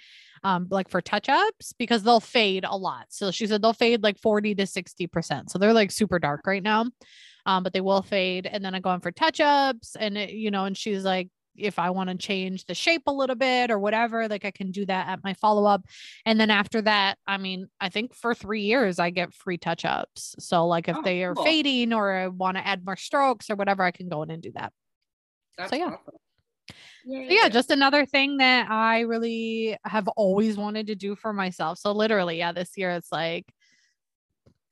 um like for touch-ups because they'll fade a lot. So she said they'll fade like 40 to 60%. So they're like super dark right now. Um but they will fade and then I go in for touch-ups and it, you know and she's like if I want to change the shape a little bit or whatever, like I can do that at my follow up. And then after that, I mean, I think for three years I get free touch ups. So like if Oh, they are cool. fading or I want to add more strokes or whatever, I can go in and do that. That's so yeah. awesome. So yeah, just another thing that I really have always wanted to do for myself. So literally, yeah, this year it's like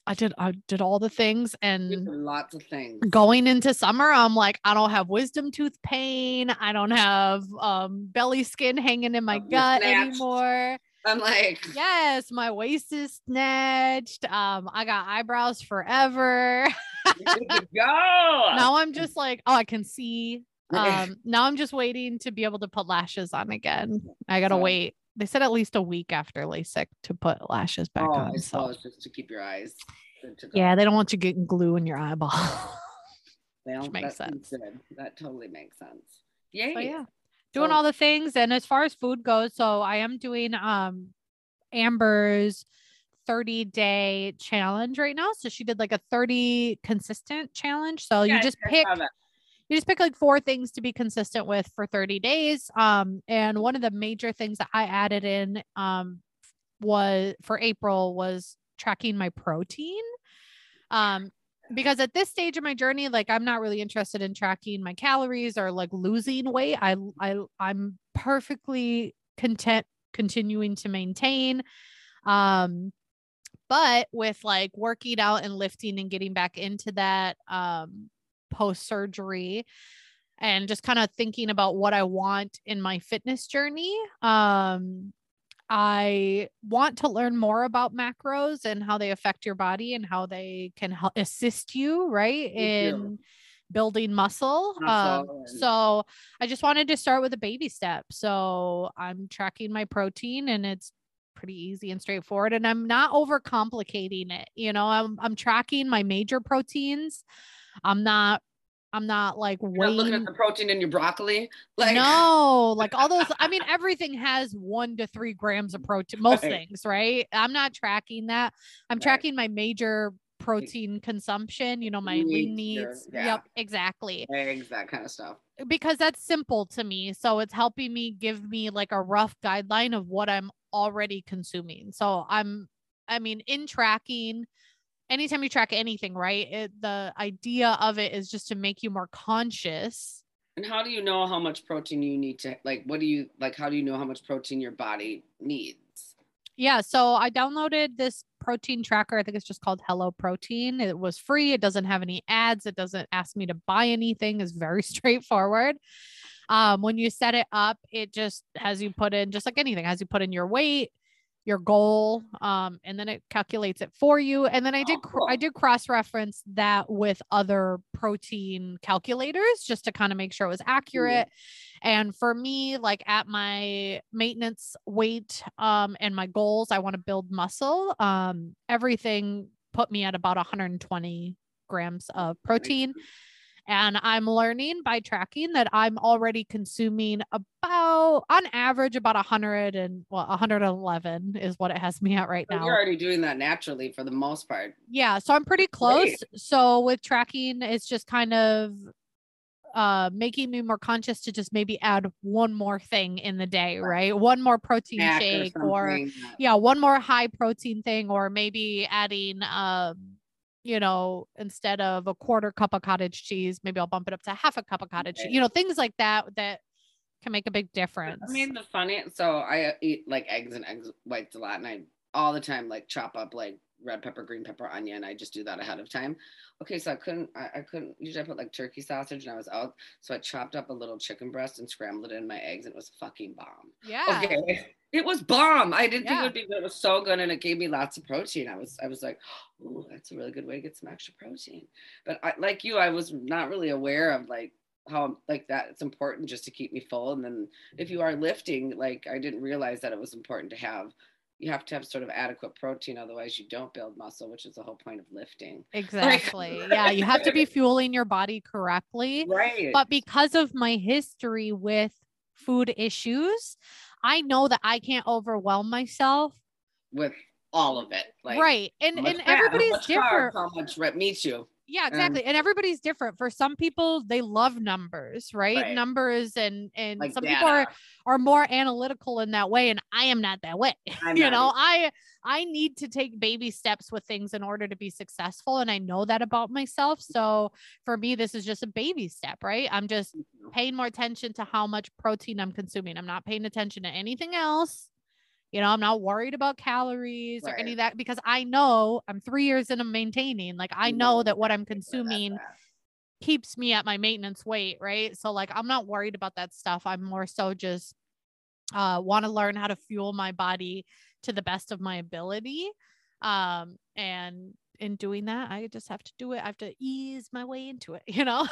I did I did all the things and lots of things. going into summer i'm like i don't have wisdom tooth pain i don't have um belly skin hanging in my you're gut snatched. anymore I'm like, yes my waist is snatched um i got eyebrows forever you're good to go. now i'm just like oh i can see um now i'm just waiting to be able to put lashes on again i gotta So- wait they said at least a week after lasik to put lashes back oh, on so just to keep your eyes good to go. yeah they don't want you getting glue in your eyeball well, which makes that sense. Good. That totally makes sense. Yay. So yeah, doing So- all the things. And as far as food goes, so I am doing um Amber's 30 day challenge right now. So she did like a 30 consistent challenge. So Yeah, you just pick. You just pick like four things to be consistent with for 30 days. Um, and one of the major things that I added in um was for April was tracking my protein. Um, because at this stage of my journey, like I'm not really interested in tracking my calories or like losing weight. I I I'm perfectly content continuing to maintain. Um, but with like working out and lifting and getting back into that um post surgery and just kind of thinking about what I want in my fitness journey. Um, I want to learn more about macros and how they affect your body and how they can help assist you, right? In building muscle. Um, so I just wanted to start with a baby step. So I'm tracking my protein and it's pretty easy and straightforward and I'm not overcomplicating it. You know, I'm I'm tracking my major proteins. I'm not I'm not like You're looking at the protein in your broccoli. Like no, like all those. I mean, everything has one to three grams of protein. Most Right. things, right? I'm not tracking that. I'm Right. tracking my major mm. protein consumption. You know, my lean needs. yeah. Yep, exactly. eggs, that kind of stuff. because that's simple to me. So it's helping me give me like a rough guideline of what I'm already consuming. So I'm, I mean, in tracking, anytime you track anything, right? It, the idea of it is just to make you more conscious. And how do you know how much protein you need to like? What do you like? How do you know how much protein your body needs? Yeah. So I downloaded this protein tracker. I think it's just called Hello Protein. It was free. It doesn't have any ads. It doesn't ask me to buy anything. It's very straightforward. Um, when you set it up, it just has you put in just like anything, has you put in your weight, your goal, um, and then it calculates it for you. And then I did Oh, I did cross reference that with other protein calculators just to kind of make sure it was accurate. And for me, like at my maintenance weight um, and my goals, I want to build muscle. Um, everything put me at about 120 grams of protein. And I'm learning by tracking that I'm already consuming about, on average, about 100 and well, 111 is what it has me at right So now. you're already doing that naturally for the most part. Yeah, so I'm pretty close. great. So with tracking, it's just kind of uh making me more conscious to just maybe add one more thing in the day, Right. One more protein Snack shake or, that- yeah, one more high protein thing or maybe adding um you know, instead of a quarter cup of cottage cheese, maybe I'll bump it up to half a cup of cottage cheese. You know, things like that that can make a big difference. I mean, the funny. So I eat like eggs and eggs whites a lot, and I all the time like chop up like red pepper, green pepper, onion. I just do that ahead of time. Okay, so I couldn't. I, I couldn't. Usually I put like turkey sausage, and I was out, so I chopped up a little chicken breast and scrambled it in my eggs, and it was fucking bomb. yeah. Okay. It was bomb. I didn't think it would be, but it was so good, and it gave me lots of protein. I was, I was like, oh, that's a really good way to get some extra protein." But I, like you, I was not really aware of like how like that. It's important just to keep me full, and then if you are lifting, like I didn't realize that it was important to have. You have to have sort of adequate protein, otherwise you don't build muscle, which is the whole point of lifting. Exactly. yeah, you have to be fueling your body correctly. Right. But because of my history with food issues, I know that I can't overwhelm myself. With all of it, like right. And and everybody's different. How much rep meets you? Yeah, exactly. and everybody's different. For some people, they love numbers, right? Right. Numbers and and Like some people are are more analytical in that way and I am not that way. I'm you know, either. I I need to take baby steps with things in order to be successful and I know that about myself. So for me this is just a baby step, right? I'm just mm-hmm. paying more attention to how much protein I'm consuming. I'm not paying attention to anything else. You know, I'm not worried about calories or any of that because I know I'm three years into maintaining. Like I know know that what I'm exactly where that's consuming keeps me at my maintenance weight, right? So like I'm not worried about that stuff. I'm more so just uh want to learn how to fuel my body to the best of my ability. Um and in doing that, I just have to do it. I have to ease my way into it, you know?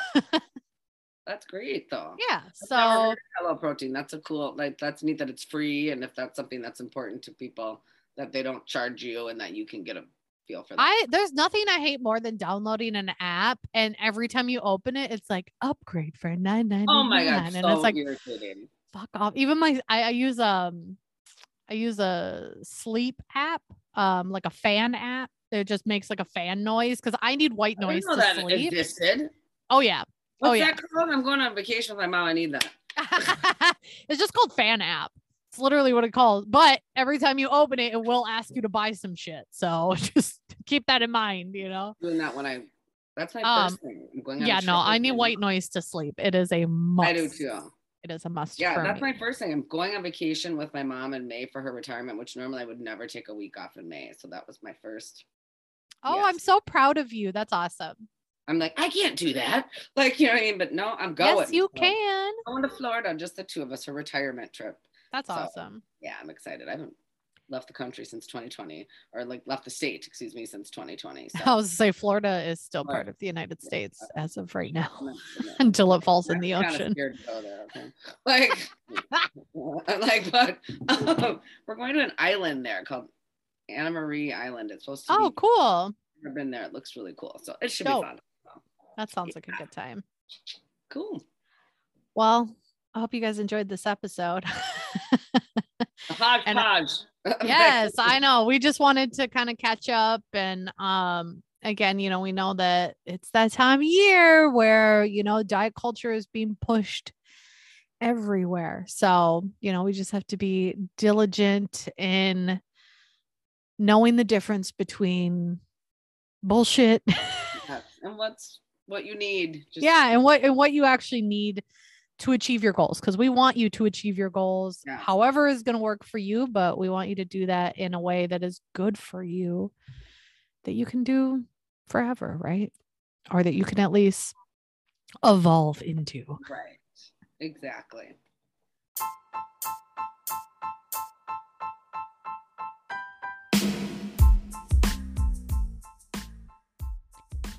That's great though. yeah. So Hello Protein. That's a cool like that's neat that it's free and if that's something that's important to people that they don't charge you and that you can get a feel for that. I there's nothing I hate more than downloading an app and every time you open it, it's like upgrade for nine nine. oh my god, and so it's like irritating. fuck off. Even my I, I use um I use a sleep app, um like a fan app. It just makes like a fan noise because I need white I noise didn't know to that sleep. existed. Oh yeah. What's Oh, yeah. that called? I'm going on vacation with my mom. I need that. it's just called fan app. It's literally what it calls. But every time you open it, it will ask you to buy some shit. So just keep that in mind, you know. Doing that when I that's my Um, first thing. I'm going on Yeah, no, I need white mom. noise to sleep. It is a must. I do too. It is a must. Yeah, that's me. my first thing. I'm going on vacation with my mom in May for her retirement, which normally I would never take a week off in May. So that was my first. Oh, I'm so proud of you. That's awesome. I'm like, I can't do that. Like, you know what I mean? But no, I'm going. Yes, you So, can. Going to Florida, just the two of us, her retirement trip. That's So, awesome. Yeah, I'm excited. I haven't left the country since 2020, or like left the state, excuse me, since 2020. So I was to say Florida is still part of the United Yeah. States as of right now I'm not- I'm not- until it falls in I'm the kinda ocean. scared to go there. Okay. Like, like, but um, we're going to an island there called Anna Maria Island. It's supposed to be. Oh, be. cool. I've been there. It looks really cool. So it should Dope. be fun. That sounds like a good time. Cool. Well, I hope you guys enjoyed this episode. hodgepodge. yes, I know. We just wanted to kind of catch up and um again, you know, we know that it's that time of year where, you know, diet culture is being pushed everywhere. So, you know, we just have to be diligent in knowing the difference between bullshit yes. and what's what you need. Just- yeah, and what and what you actually need to achieve your goals because we want you to achieve your goals yeah. however is going to work for you but we want you to do that in a way that is good for you that you can do forever right or that you can at least evolve into right exactly